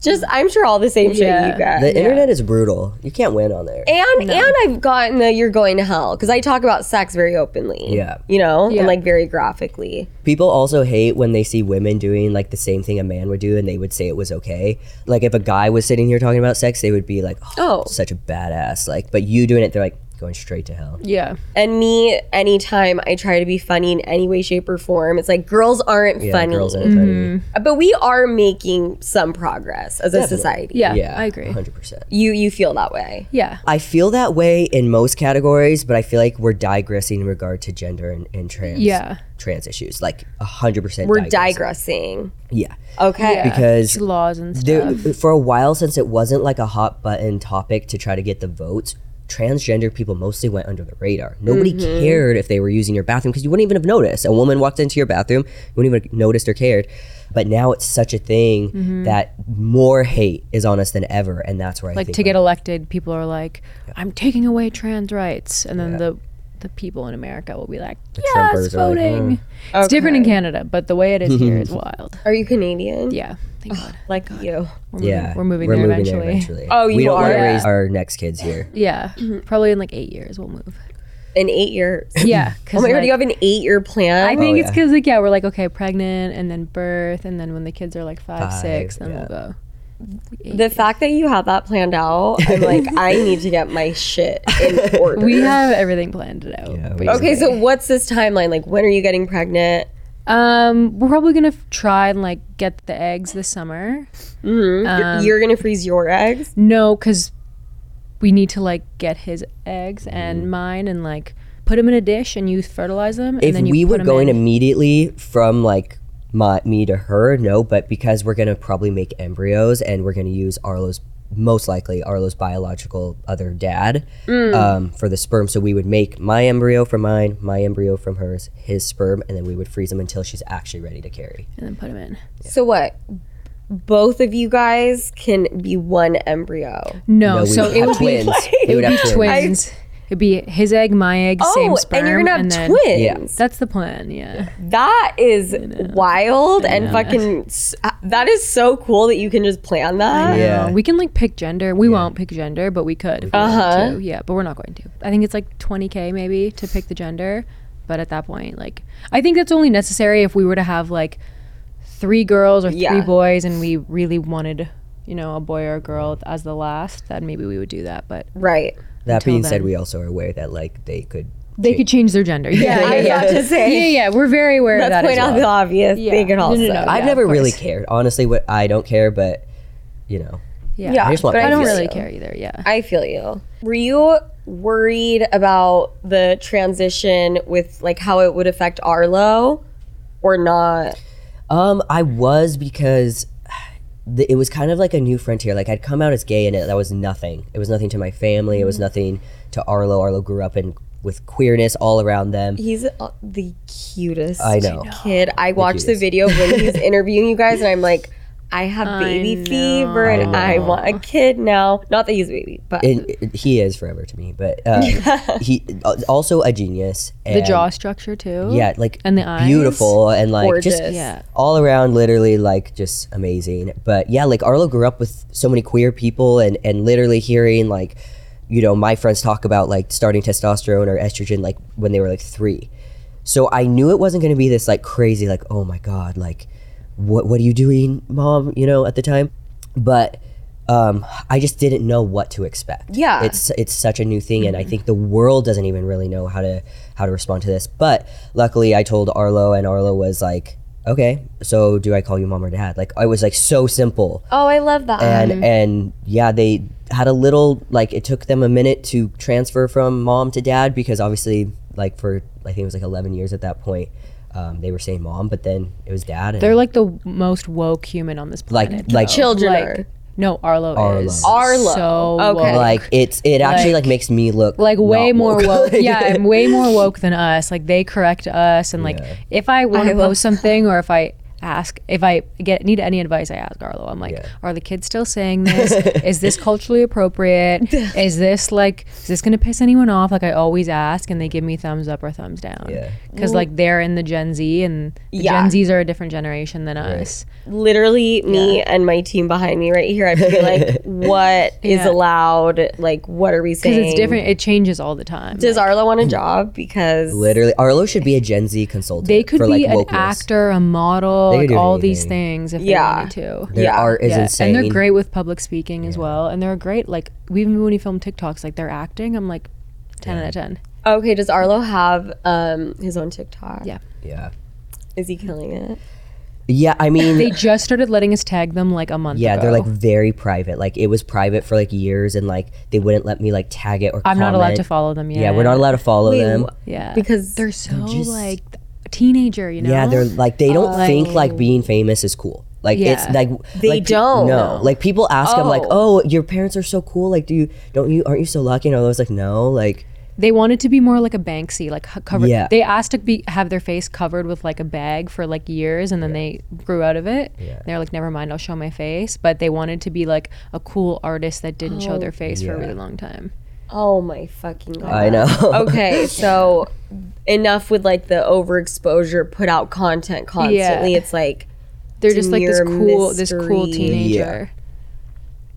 Just I'm sure all the same shit Yeah. you get. The internet is brutal. You can't win on there. and and I've gotten the you're going to hell because I talk about sex very openly. Yeah. You know, Yeah. and like very graphically. People also hate when they see women doing like the same thing a man would do and they would say it was okay. Like if a guy was sitting here talking about sex, they would be like, "Oh, Oh. such a badass." Like, but you doing it, they're like, going straight to hell. Yeah. And me, anytime I try to be funny in any way, shape, or form, it's like girls aren't Yeah, funny. girls aren't funny. Mm-hmm. but we are making some progress as a society. Yeah. Yeah, I agree. 100%. You you feel that way. Yeah. I feel that way in most categories, but I feel like we're digressing in regard to gender and, and trans Yeah. trans issues. Like hundred percent. We're digressing. Yeah, Okay. Yeah. because laws and stuff. there, for a while since it wasn't like a hot button topic to try to get the votes. Transgender people mostly went under the radar. Nobody Mm-hmm. cared if they were using your bathroom because you wouldn't even have noticed. A woman walked into your bathroom, you wouldn't even have noticed or cared. But now it's such a thing Mm-hmm. that more hate is on us than ever, and that's where I like to get elected, people are like, "I'm taking away trans rights," and then Yeah. the the people in America will be like, The "Yes, Trumpers are like, voting." "Oh." It's different in Canada, but the way it is here is [LAUGHS] wild. Are you Canadian? Yeah, thank God. Like you. We're yeah, moving, we're moving there eventually. Oh, we you don't want are? to raise our next kids here. Yeah, mm-hmm. probably in like eight years we'll move. In eight years. Yeah, Oh my god, like, you have an eight year plan? I think Oh, it's yeah. because like yeah, we're like okay, pregnant and then birth, and then when the kids are like five, Five, six, then yeah. we'll go. The fact that you have that planned out, I'm [LAUGHS] like, I need to get my shit in [LAUGHS] order. We have everything planned out. Yeah, we- Okay, so what's this timeline? Like, when are you getting pregnant? Um, we're probably gonna f- try and like get the eggs this summer. Mhm. Um, You're gonna freeze your eggs? No, because we need to like get his eggs and mine and like put them in a dish and you fertilize them. And if then you we put were 'em going in. immediately from like my, me to her, no, but because we're gonna probably make embryos and we're gonna use Arlo's most likely Arlo's biological other dad Mm. um, for the sperm. So we would make my embryo from mine, my embryo from hers, his sperm, and then we would freeze them until she's actually ready to carry. and then put them in. So what? Both of you guys can be one embryo. No, No, we so would it would be twins. it would would be have twins. It'd be his egg, my egg, same oh, sperm, and you're gonna have then- twins. Yeah. That's the plan. Yeah. That is wild and fucking. s- That is so cool that you can just plan that. Yeah. We can like pick gender. We won't pick gender, but we could. If we Uh-huh. wanted to. Yeah, but we're not going to. I think it's like 20k maybe to pick the gender, but at that point, like, I think that's only necessary if we were to have like three girls or three Yeah. boys, and we really wanted, you know, a boy or a girl as the last. Then maybe we would do that. But Right. That Until being said, we also are aware that like they could. they could change their gender. Yeah, I was yeah, about to say. yeah, yeah. We're very aware of Let's that point as out the obvious. Yeah. They can No, no, no. I've yeah, never really cared. Honestly, what I don't care, but you know, Yeah, Yeah, I just want but I don't really you. care either. Yeah. I feel you. Were you worried about the transition with like how it would affect Arlo or not? Um, I was because th- it was kind of like a new frontier. Like I'd come out as gay, and it, that was nothing. It was nothing to my family. It was nothing to Arlo. Arlo grew up in with queerness all around them. He's uh, the cutest I know. kid. I watched the video when he's [LAUGHS] interviewing you guys, and I'm like, I have baby know. fever, and I want a kid now. Not that he's a baby, but And it- he is forever to me, but um, [LAUGHS] he uh, also a genius. the jaw structure too. yeah, like And the eyes. beautiful and like just Yeah. all around literally like just amazing but yeah like arlo grew up with so many queer people and and literally hearing like you know my friends talk about like starting testosterone or estrogen like when they were like three so i knew it wasn't going to be this like crazy like oh my god like what what are you doing mom you know at the time but um, I just didn't know what to expect. Yeah. it's it's such a new thing, and I think the world doesn't even really know how to how to respond to this. But luckily, I told Arlo, and Arlo was like, "Okay, so do I call you mom or dad?" Like I was like so simple, oh, I love that. and and yeah, they had a little like it took them a minute to transfer from mom to dad because obviously like for I think it was like 11 years at that point. Um, they were saying mom, but then it was dad. And They're like the most woke human on this planet. like- though. Children Like, are. No, Arlo, Arlo. is. Arlo. So Okay. woke. like it's it actually like, Like- makes me look like way not more woke. Like- yeah, [LAUGHS] I'm way more woke than us. Like they correct us, and like Yeah. if I want to love post something or if I ask if I get need any advice, I ask Arlo. I'm like, Yeah. are the kids still saying this? is this [LAUGHS] culturally appropriate? [LAUGHS] is this like is this gonna piss anyone off? Like I always ask, and they give me thumbs up or thumbs down. Yeah. Because like they're in the Gen Z, and the Yeah. Gen Zs are a different generation than us. literally me and my team behind me right here. I'd be like, [LAUGHS] what is Yeah. allowed? Like, what are we saying? Because it's different. It changes all the time. Does Like, Arlo want a job? Because Literally, Arlo should be a Gen Z consultant. they could for, be like, an wokeness. actor, a model, They like do all these things if Yeah. they wanted to. Their Yeah. art is Yeah, insane. And they're great with public speaking as well. And they're great. Like even when you film TikToks, like they're acting. I'm like, 10 out of 10. Okay, does Arlo have um his own TikTok? Yeah. Yeah. Is he killing it? Yeah, I mean, [LAUGHS] They just started letting us tag them like a month yeah, ago. they're like very private. Like it was private for like years, and like they wouldn't let me like tag it or. I'm not allowed to follow them yet. Yeah, we're not allowed to follow Wait, them. Yeah. Because they're so just- like a teenager, you know? Yeah, they're like they don't Oh. think like being famous is cool. Like it's like They like, don't. No, like people ask them like, Oh. "Oh, your parents are so cool. Like, do you don't you aren't you so lucky?" And I was like, "No, like They wanted to be more like a Banksy, like covered. Yeah. They asked to be have their face covered with like a bag for like years, and then they grew out of it. Yeah. They're like, never mind, I'll show my face. But they wanted to be like a cool artist that didn't show oh. their face for a really long time. Oh my fucking god. I know." [LAUGHS] okay, so enough with like the overexposure, put out content constantly. Yeah. It's like, They're just like this Demure cool, this cool mystery. teenager.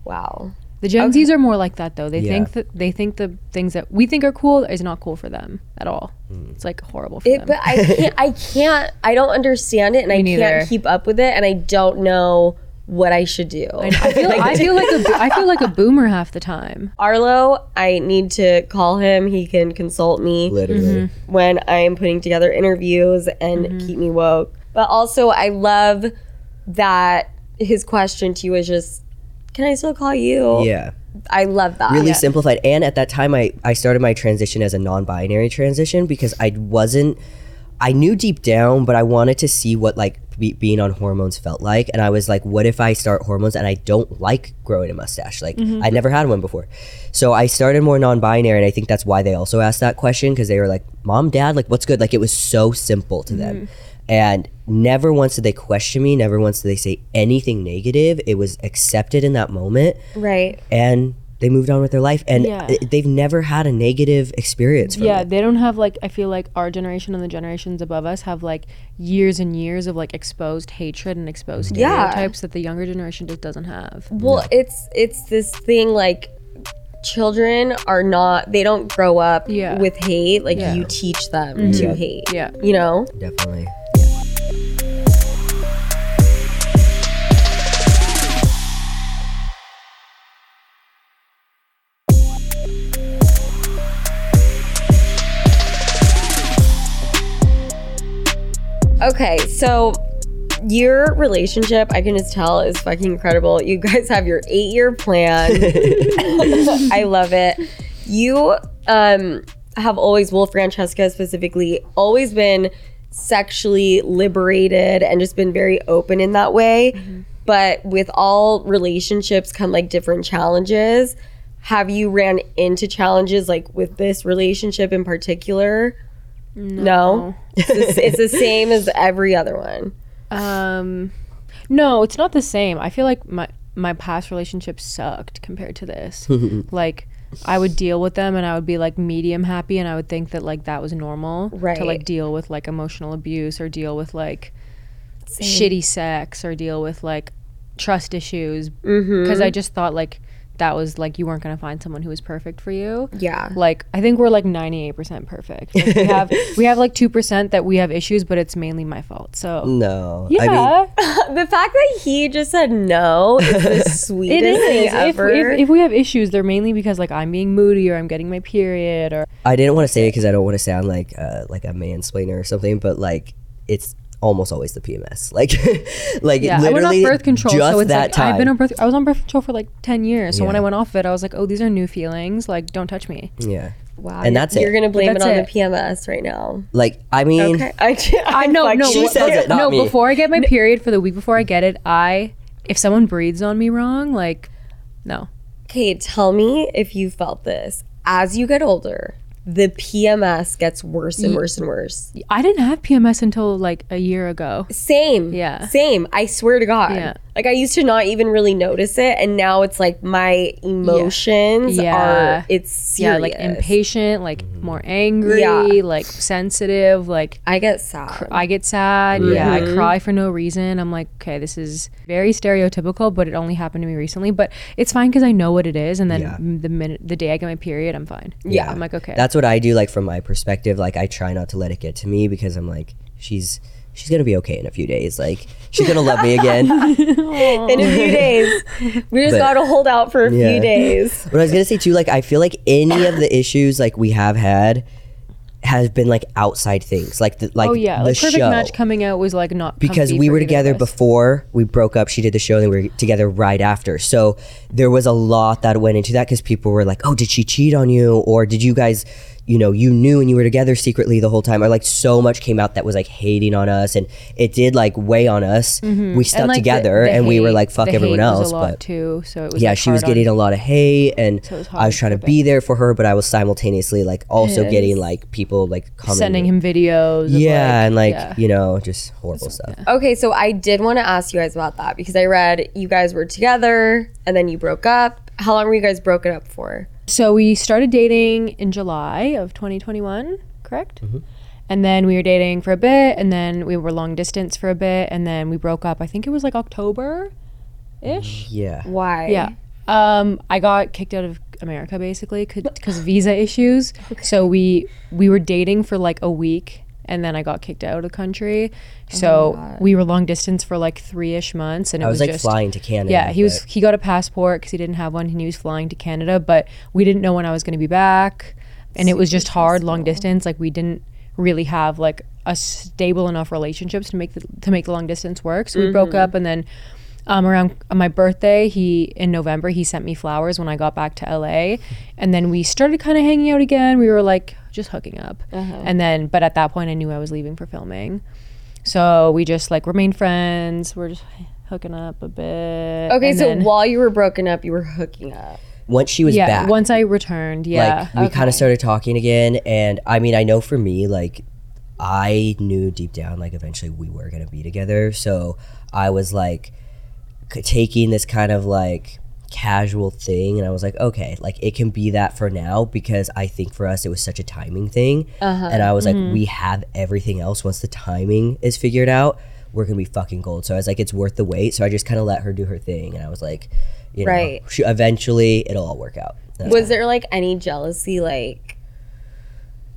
wow. The Gen Zs are more like that though. They Yeah. think that they think the things that we think are cool is not cool for them at all. Hmm. It's like horrible for It, them. but I can't, I can't, I don't understand it and [LAUGHS] I neither. can't keep up with it and I don't know what I should do. I feel, I feel like [LAUGHS] a, bo- I feel like a boomer half the time. Arlo, I need to call him. He can consult me literally. Mm-hmm. when I'm putting together interviews and mm-hmm. keep me woke. But also, I love that his question to you is just, "Can I still call you?" Yeah. I love that. really simplified. And at that time, I, I started my transition as a non binary transition because I wasn't, I knew deep down, but I wanted to see what like be, being on hormones felt like. And I was like, what if I start hormones and I don't like growing a mustache? Like, mm-hmm. I never had one before. So I started more non binary. And I think that's why they also asked that question because they were like, mom, dad, like, what's good? Like, it was so simple to them. Mm-hmm. And never once did they question me. Never once did they say anything negative. It was accepted in that moment Right. and they moved on with their life and Yeah. they've never had a negative experience from Yeah, it. they don't have like I feel like our generation and the generations above us have like years and years of like exposed hatred and exposed Yeah. stereotypes that the younger generation just doesn't have. Well, it's it's this thing like children are not they don't grow up Yeah. with hate like Yeah. you teach them mm-hmm. to hate. Yeah. You know? definitely Okay, so your relationship, I can just tell, is fucking incredible. You guys have your eight year plan. [LAUGHS] I love it. You um, have always, well, Francesca specifically, always been sexually liberated and just been very open in that way. But with all relationships come like different challenges. Have you ran into challenges like with this relationship in particular? No. [LAUGHS] It's, the, it's the same as every other one. Um no, it's not the same. I feel like my my past relationships sucked compared to this. [LAUGHS] like I would deal with them and I would be like medium happy and I would think that like that was normal to like deal with like emotional abuse or deal with like shitty sex or deal with like trust issues because I just thought like that was like you weren't going to find someone who was perfect for you. Yeah. Like I think we're like 98% perfect. Like, we have [LAUGHS] we have like 2% that we have issues but it's mainly my fault. So no yeah. i mean [LAUGHS] The fact that he just said no is the [LAUGHS] It sweetest thing is. If, ever. if, if we have issues, they're mainly because like I'm being moody or I'm getting my period or i didn't want to say it because i don't want to sound like uh, like a mansplainer or something but like it's almost always the pms like [LAUGHS] like yeah. I went off literally birth control, just so it's that like time I've been on birth. I was on birth control for like ten years. So when I went off it, I was like, oh, these are new feelings. Like, don't touch me. yeah wow. and that's it. you're gonna blame it on it. the PMS right now. like i mean Okay. I, [LAUGHS] I know, no, She says it, not no. me. Before I get my period, for the week before I get it, I if someone breathes on me wrong, like, no. Okay, tell me if you felt this. As you get older, the PMS gets worse and worse and worse. I didn't have PMS until like a year ago. Same. Yeah. Same. I swear to God. Yeah. Like I used to not even really notice it, and now it's like my emotions Yeah. are. It's serious. Yeah, like impatient, like more angry, Yeah. like sensitive, like I get sad. I get sad. Yeah, I Mm-hmm. cry for no reason. I'm like, okay, this is very stereotypical, but it only happened to me recently. But it's fine because I know what it is, and then Yeah. the minute the day I get my period, I'm fine. Yeah. I'm like, okay, that's what i do like from my perspective like i try not to let it get to me because i'm like she's she's gonna be okay in a few days. Like she's gonna love me again. [LAUGHS] in a few [LAUGHS] days. We just But- gotta hold out for a Yeah. few days. But I was gonna say too, like I feel like any of the issues like we have had has been like outside things, like the like oh yeah, the like perfect show. match coming out was like not because comfy we for were either of together us. before we broke up. She did the show, and then we were together right after. So there was a lot that went into that because people were like, "Oh, did she cheat on you?" or "Did you guys?" You know, you knew and you were together secretly the whole time, or like so much came out that was like hating on us, and it did like weigh on us. Mm-hmm. We stuck And, like, together, the and we were like, "Fuck the everyone hate was else." a lot but too, so it was yeah, like, she was getting a lot of hate, and So was I was trying to be there for her, but I was simultaneously like also Yes. getting like people like commenting- sending him videos. of, yeah, and like yeah. you know, just horrible stuff. Okay, so I did want to ask you guys about that because I read you guys were together and then you broke up. How long were you guys broken up for? So we started dating in July of 2021, correct? And then we were dating for a bit, and then we were long distance for a bit, and then we broke up. I think it was like October, ish. Yeah. Why? Yeah. Um, I got kicked out of America basically because visa issues. [LAUGHS] Okay. So we we were dating for like a week, and then I got kicked out of the country. Oh so we were long distance for like three ish months, and it I was like just, flying to Canada. Yeah, he was. He got a passport because he didn't have one, and he was flying to Canada. But we didn't know when I was going to be back, and it was just hard, long distance. Like we didn't really have like a stable enough relationships to make the to make the long distance work. So we broke mm-hmm. up, and then um, around my birthday, he in November he sent me flowers when I got back to LA, and then we started kind of hanging out again. We were like just hooking up, and then but at that point I knew I was leaving for filming. So we just like remained friends. We're just hooking up a bit. Okay, and so then- while you were broken up, you were hooking up. once she was yeah, back, once I returned, yeah, like we kind of started talking again, and I mean, I know for me, like I knew deep down, like eventually we were gonna be together. So I was like c- taking this kind of like casual thing, and I was like, okay, like it can be that for now because I think for us it was such a timing thing, uh-huh. and I was like, mm-hmm. we have everything else. Once the timing is figured out, we're gonna be fucking gold. So I was like, it's worth the wait. So I just kind of let her do her thing, and I was like, you know, Right. she, eventually it'll all work out. That's Was there like any jealousy, like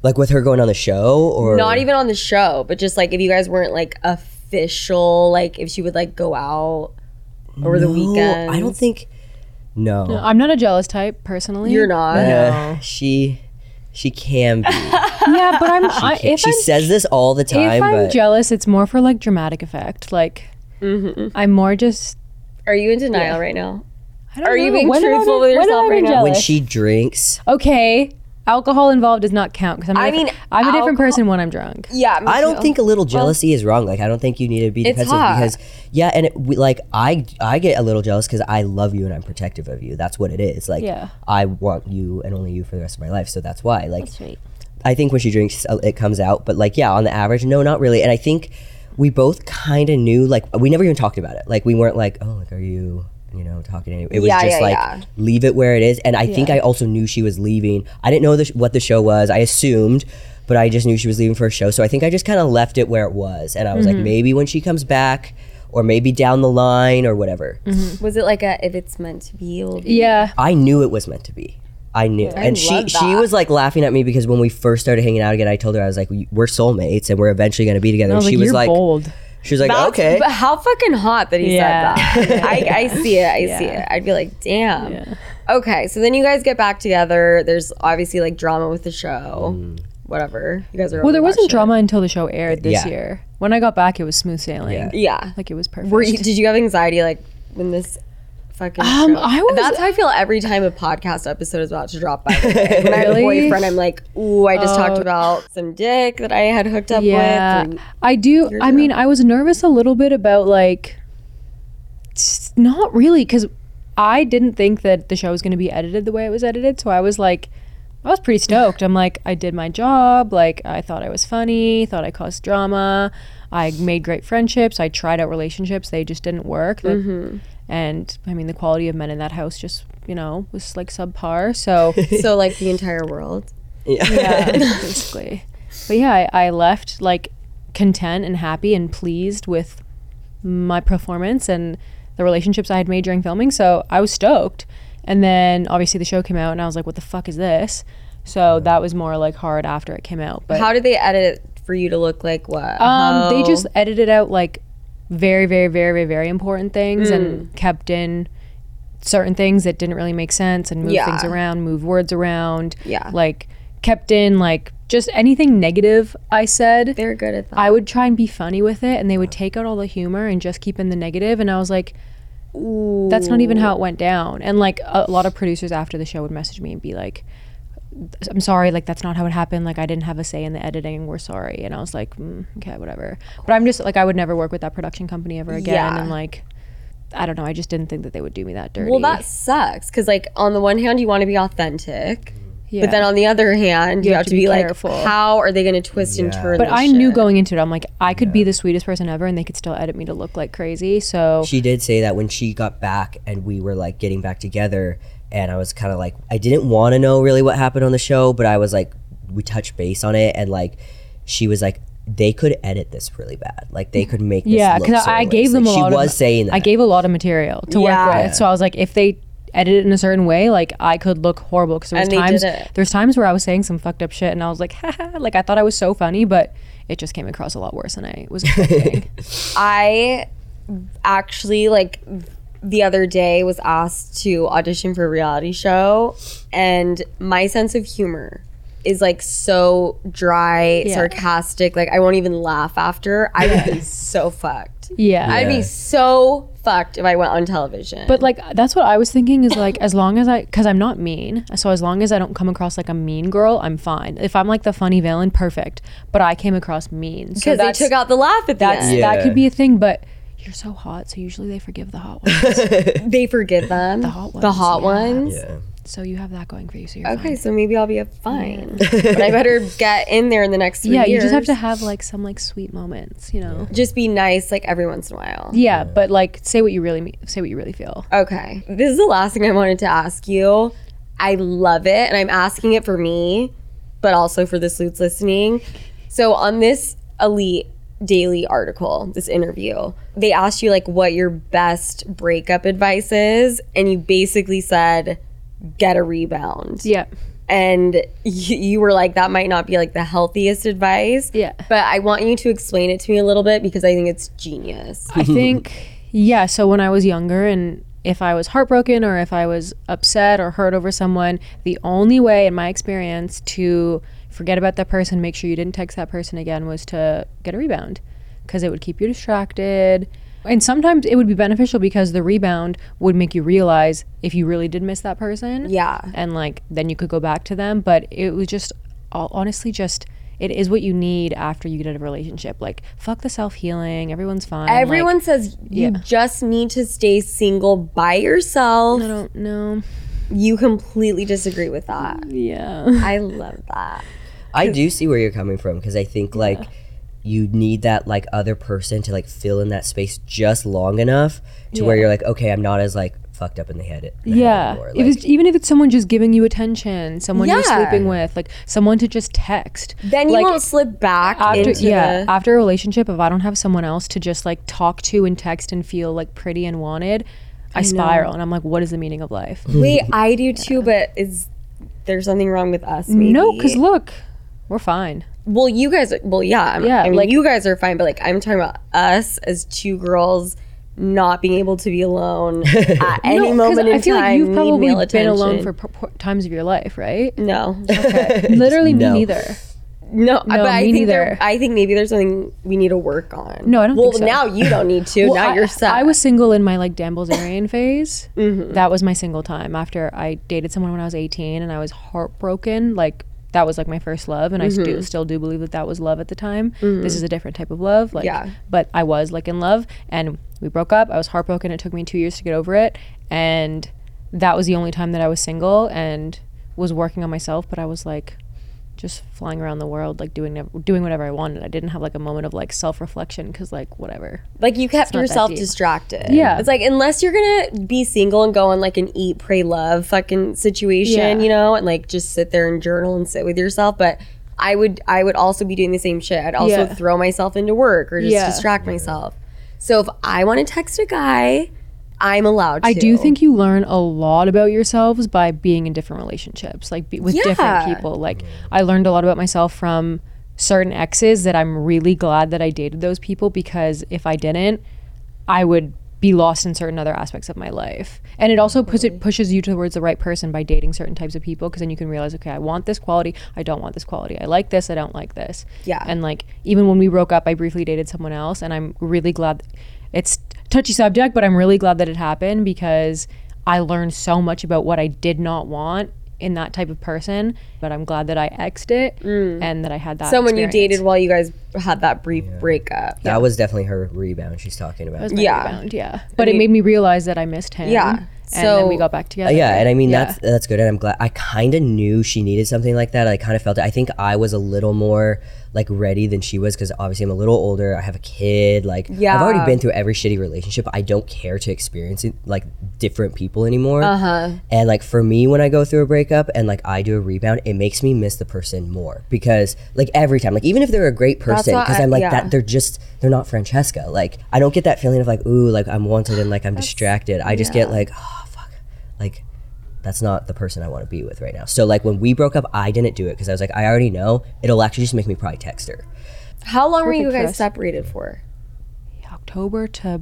like with her going on the show or not even on the show, but just like if you guys weren't like official, like if she would like go out over the weekend? I don't think. No, I'm not a jealous type personally. you're not. Uh, she she can be. [LAUGHS] Yeah, but I'm. I, if she I'm says this all the time, if I'm but jealous, it's more for like dramatic effect. Like I'm more just. Are you in denial right now? I don't Are you being When have I truthful with yourself right been now? when she drinks, okay, alcohol involved does not count because I'm. a I different- mean, I'm a different alcohol- person when I'm drunk. Yeah, me I don't too. think a little jealousy is wrong. Like I don't think you need to be It's defensive hot. because yeah, and it, we, like I I get a little jealous because I love you and I'm protective of you. That's what it is. Like Yeah. I want you and only you for the rest of my life. So that's why. Like Sweet. I think when she drinks, uh, it comes out. But like, yeah, on the average, no, not really. And I think we both kind of knew. Like, we never even talked about it. Like, we weren't like, oh, like, are you, you know, talking? To any-" It was Yeah, just yeah, like, yeah. leave it where it is. And I think I also knew she was leaving. I didn't know the sh- what the show was. I assumed, but I just knew she was leaving for a show. So I think I just kind of left it where it was. And I was Mm-hmm. like, maybe when she comes back, or maybe down the line, or whatever. Was it like a if it's meant to be? It be? Yeah. I knew it was meant to be. I knew, and she love she was like laughing at me because when we first started hanging out again, I told her I was like, "We- "We're soulmates, and we're eventually going to be together." I And was she like, was you're like, bold. "She was like, That's- okay." But how fucking hot that he Yeah. said that. [LAUGHS] I, I see it. I see it. I'd be like, damn. Yeah. Okay, so then you guys get back together. There's obviously like drama with the show. Mm. Whatever. You guys are. Well, there wasn't shit. drama until the show aired this Yeah. year. When I got back, it was smooth sailing. Yeah. Yeah. Like it was perfect. Were you, did you have anxiety like when this fucking Um? I was- That's how I feel every time a podcast episode is about to drop. By when I have a [LAUGHS] boyfriend, I'm like, ooh, I just talked Oh. about some dick that I had hooked up yeah, with. I do. I mean, I was nervous a little bit about like, not really, because I didn't think that the show was going to be edited the way it was edited. So I was like, I was pretty stoked. I'm like, I did my job. Like, I thought I was funny. Thought I caused drama. I made great friendships. I tried out relationships. They just didn't work. That- And I mean, the quality of men in that house just, you know, was like subpar. So [LAUGHS] so like the entire world. yeah, [LAUGHS] basically. But yeah, I, I left like content and happy and pleased with my performance and the relationships I had made during filming. So I was stoked. And then obviously the show came out and I was like, what the fuck is this? So that was more like hard after it came out. But How did they edit it for you to look like what? Um, they just edited out like very, very, very, very, very important things Mm. and kept in certain things that didn't really make sense and moved Yeah. things around, moved words around. Yeah. Like kept in like just anything negative I said. they're good at that. I would try and be funny with it and they would take out all the humor and just keep in the negative and I was like Ooh. that's not even how it went down. And like a lot of producers after the show would message me and be like I'm sorry, like that's not how it happened. Like I didn't have a say in the editing. We're sorry. And I was like, mm, okay, whatever. But I'm just like I would never work with that production company ever again. Yeah. And like I don't know. I just didn't think that they would do me that dirty. well, that sucks because, like, on the one hand, you want to be authentic, yeah. but then on the other hand, you, have, to be, careful. like, how are they going to twist and turn? But this I knew shit? going into it, I'm like, I could be the sweetest person ever, and they could still edit me to look like crazy. So She did say that when she got back and we were like getting back together, and I was kind of like, I didn't want to know really what happened on the show, but I was like, we touched base on it, and like, she was like, they could edit this really bad, like they could make this yeah, because certain I ways. gave them Like, a lot She of. was saying that. I gave a lot of material to Yeah. work with. So I was like, if they edit it in a certain way, like I could look horrible. Because there was And they times there's times where I was saying some fucked up shit, and I was like, [LAUGHS] Haha, like I thought I was so funny, but it just came across a lot worse than I was expecting. [LAUGHS] [LAUGHS] I actually like the other day was asked to audition for a reality show and my sense of humor is like so dry, Yeah. sarcastic, like I won't even laugh after. I would be so fucked. yeah. I'd be so fucked if I went on television. But like that's what I was thinking is like as long as I because I'm not mean, so as long as I don't come across like a mean girl, I'm fine. If I'm like the funny villain, perfect. But I came across mean, so because they took out the laugh at that. Yeah. that could be a thing. But you're so hot, so usually they forgive the hot [LAUGHS] ones. [LAUGHS] They forgive them. The hot ones. The hot yeah. ones. yeah. so you have that going for you. So you're Okay, fine. so maybe I'll be a fine. [LAUGHS] but I better get in there in the next three Yeah, years. you just have to have like some like sweet moments, you know. just be nice like every once in a while. Yeah, but like say what you really mean, say what you really feel. Okay. This is the last thing I wanted to ask you. I love it, and I'm asking it for me, but also for the Sloots listening. So on this Elite Daily article, this interview, they asked you like what your best breakup advice is, and you basically said, "Get a rebound." Yeah. And [LAUGHS] you, you were like, "That might not be like the healthiest advice." Yeah. But I want you to explain it to me a little bit because I think it's genius. I [LAUGHS] think, yeah. So when I was younger, and if I was heartbroken or if I was upset or hurt over someone, the only way, in my experience, to forget about that person, make sure you didn't text that person again, was to get a rebound because it would keep you distracted. And sometimes it would be beneficial because the rebound would make you realize if you really did miss that person. Yeah. And like then you could go back to them. But it was just all, honestly just it is what you need after you get out of a relationship. Like fuck the self healing. Everyone's fine. like- Everyone says you yeah. just need to stay single by yourself. I don't know. You completely disagree with that. Yeah. I love that. I do see where you're coming from because I think like you need that like other person to like fill in that space just long enough to where you're like, okay, I'm not as like fucked up in the head. in the head Yeah. anymore. If even if it's someone just giving you attention, someone you're sleeping with, like someone to just text. Then you Like, won't slip back after into yeah the, after a relationship if i don't have someone else to just like talk to and text and feel like pretty and wanted i, spiral and i'm like what is the meaning of life Wait, [LAUGHS] I do too, but is there something wrong with us? Maybe? no because look we're fine well, you guys. Well, yeah, I'm- Yeah, I mean, like- you guys are fine, but like I'm talking about us as two girls not being able to be alone [LAUGHS] at any No, 'cause moment in time. i feel time. like you've probably male been alone for p- p- times of your life right no. okay [LAUGHS] [LAUGHS] literally No. me neither No, but I me think there, neither. I think maybe there's something we need to work on. No, I don't well, think so. now you don't need to. Well, now I, you're set. I was single in my like Dan Bilzerian phase. Mm-hmm. That was my single time after I dated someone when I was 18 and I was heartbroken. Like that was like my first love, and I Mm-hmm. do, still do believe that that was love at the time. This is a different type of love. Like, Yeah. but I was like in love, and we broke up. I was heartbroken. It took me two years to get over it, and that was the only time that I was single and was working on myself. But I was like just flying around the world like doing doing whatever I wanted. I didn't have like a moment of like self reflection because like whatever. like you kept yourself distracted. Yeah. it's like unless you're gonna be single and go on like an eat, pray, love fucking situation, Yeah. you know, and like just sit there and journal and sit with yourself. But I would, I would also be doing the same shit. I'd also Yeah. throw myself into work or just Yeah. distract myself. So if I want to text a guy, I'm allowed to. I do think you learn a lot about yourselves by being in different relationships, like be, with different people. Like I learned a lot about myself from certain exes that I'm really glad that I dated those people because if I didn't, I would be lost in certain other aspects of my life. And it also puts it pushes you towards the right person by dating certain types of people because then you can realize, okay, I want this quality, I don't want this quality. I like this, I don't like this. Yeah. And like even when we broke up, I briefly dated someone else and I'm really glad it's touchy subject, but I'm really glad that it happened because I learned so much about what I did not want in that type of person. But I'm glad that I exed it and that I had that. Someone you dated while you guys had that brief breakup. That was definitely her rebound she's talking about. That was my Yeah. rebound, yeah. But it made me realize that I missed him. Yeah. And So- then we got back together. Uh, yeah, and I mean Yeah. that's that's good, and I'm glad. I kind of knew she needed something like that. I kind of felt it. I think I was a little more like ready than she was because obviously I'm a little older. I have a kid. Like yeah. I've already been through every shitty relationship. I don't care to experience it, like different people anymore. Uh huh. And like for me, when I go through a breakup and like I do a rebound, it makes me miss the person more because like every time, like even if they're a great person, because I'm like yeah. that, they're just they're not Francesca. Like I don't get that feeling of like ooh, like I'm wanted and like I'm distracted. I just get like oh fuck, like that's not the person I want to be with right now. So like when we broke up, I didn't do it because I was like I already know it'll actually just make me probably text her. How long were you guys us. separated for? October to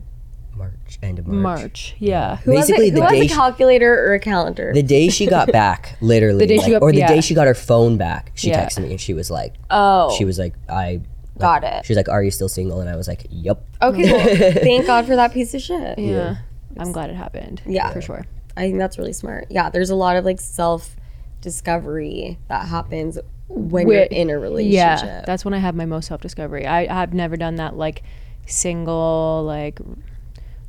March end of March. March. Yeah. Who Basically, has, a, the who has day a she- calculator or a calendar? The day she got [LAUGHS] back, literally, The day she like- got- or the yeah. day she got her phone back, she Yeah. texted me and she was like, oh, she was like, I got it. She was like, "Are you still single?" And I was like, "Yep." Okay, well, [LAUGHS] thank God for that piece of shit. Yeah. I'm glad it happened. Yeah. For sure. I think that's really smart. Yeah, there's a lot of like self discovery that happens when you're in a relationship. Yeah. That's when I have my most self discovery. I have never done that like single, like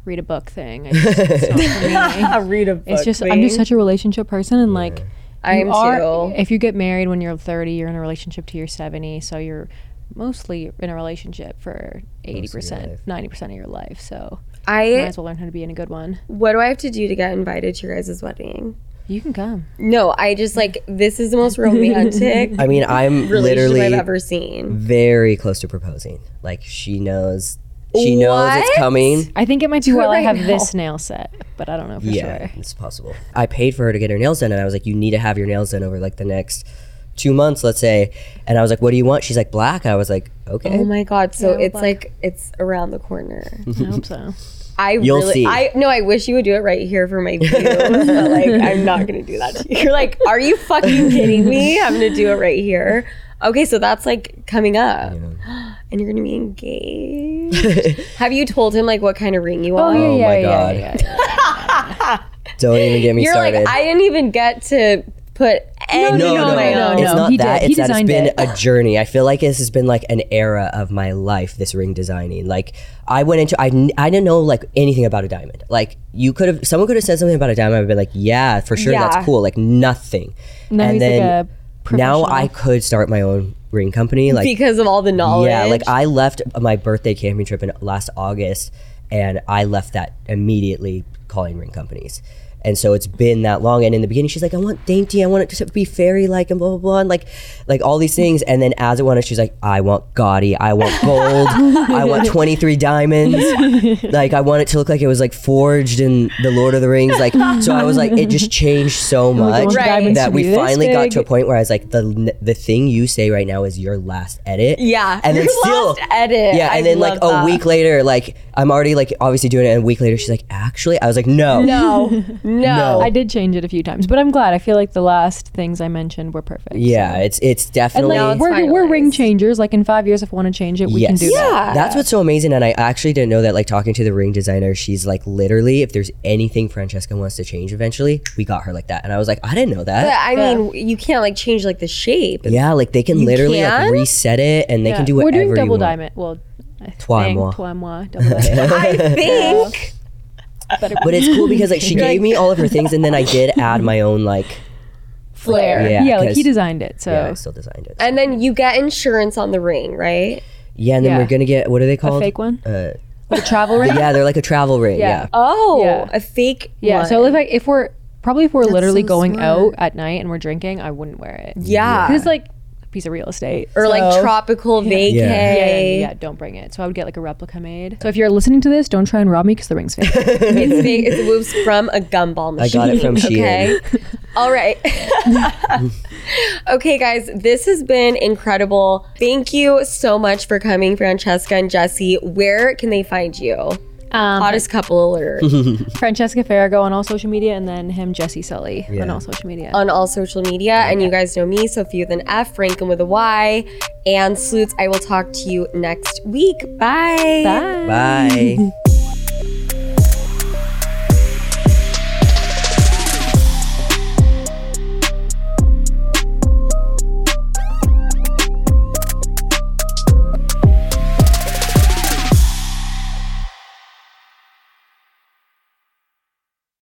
read a book thing. I just, it's not for me. [LAUGHS] Read a book. It's just I'm just such a relationship person and like I am are- too. If you get married when you're 30, you're in a relationship till you're 70, so you're mostly in a relationship for 80%, 90% of your life. So might as well learn how to be in a good one. what do I have to do to get invited to your guys' wedding? You can come. No, I just like this is the most romantic [LAUGHS] I mean, I'm literally I've ever seen. very close to proposing. Like she knows, she knows it's coming. I think it might be Do it while I right have now. this nail set, but I don't know for Yeah, sure. it's possible. I paid for her to get her nails done, and I was like, "You need to have your nails done over like the next two months, let's say." And I was like, "What do you want?" She's like, "Black." I was like, "Okay." Oh my god! So Yeah, it's black. like it's around the corner. I hope so. I You'll really, see. I no, I wish you would do it right here for my views, but like [LAUGHS] I'm not gonna do that to you. You're like, are you fucking kidding me? I'm gonna do it right here. Okay, so that's like coming up, [GASPS] and you're gonna be engaged. [LAUGHS] Have you told him like what kind of ring you oh, want? Oh my God. [LAUGHS] Don't even get me You're started. like, I didn't even get to put any no, no, my no. It's not he did. that. He It's that it's been it. a journey. I feel like this has been like an era of my life. This ring designing. Like I went into, I, I didn't know like anything about a diamond. Like you could have, someone could have said something about a diamond. I've been like, yeah, for sure, Yeah. that's cool. Like nothing. Now then like now I could start my own ring company. Like because of all the knowledge. yeah, like I left my birthday camping trip in last August, and I left that immediately calling ring companies. And so it's been that long. And in the beginning, she's like, "I want dainty. I want it to be fairy like, and blah blah blah, and like, like all these things." And then as it went, on, she's like, "I want gaudy. I want gold. I want [LAUGHS] twenty three diamonds. like, I want it to look like it was like forged in the Lord of the Rings. Like, so I was like, it just changed so [LAUGHS] want much the diamonds that we finally got to a point where I was like, the the thing you say right now is your last edit. yeah, and then your still last edit. yeah, I and then like love a week later, like I'm already like obviously doing it, and a week later she's like, actually, I was like, no, No, [LAUGHS] no. I did change it a few times, but I'm glad. I feel like the last things I mentioned were perfect. yeah, so. it's it's And definitely like it's we're, we're ring finalized. changers. Like in five years, if I want to change it, we can yes, do that. Yeah. That's what's so amazing, and I actually didn't know that. Like talking to the ring designer, she's like, literally, if there's anything Francesca wants to change eventually, we got her like that, and I was like, I didn't know But that. I mean, you can't like change like the shape. yeah, like they can You literally like can? reset it, and they Yeah. can do whatever We're whatever doing you double want. diamond. Well, I Trois think mois. trois mois, double diamond. [LAUGHS] I think. Better But it's cool because like she gave me all of her things, and then I did add my own like Flair. Yeah, Yeah, like he designed it. So yeah, I still designed it. And then you get insurance on the ring, right? Yeah, and then Yeah. we're gonna get what are they a called? fake one, Uh, a travel ring. yeah, they're like a travel ring. Yeah. Yeah. Oh, Yeah. a fake. Yeah. one. So if like if we're probably if we're literally so going smart. out at night and we're drinking, I wouldn't wear it. yeah, Because like piece of real estate. or like So- tropical vacay. Yeah, yeah, yeah, yeah, don't bring it. So I would get like a replica made. So if you're listening to this, don't try and rob me because the ring's fake. [LAUGHS] It's big. It was from a gumball machine. I got it from Okay. [LAUGHS] All right. [LAUGHS] okay, guys, this has been incredible. Thank you so much for coming, Francesca and Jesse. Where can they find you? Um, Hottest couple alert [LAUGHS] Francesca Farago on all social media, and then him, Jesse Sulli, on all social media. on all social media. And you guys know me, Sofia with an F, Franklyn with a Y, and Sloots. I will talk to you next week. Bye. Bye. Bye. [LAUGHS]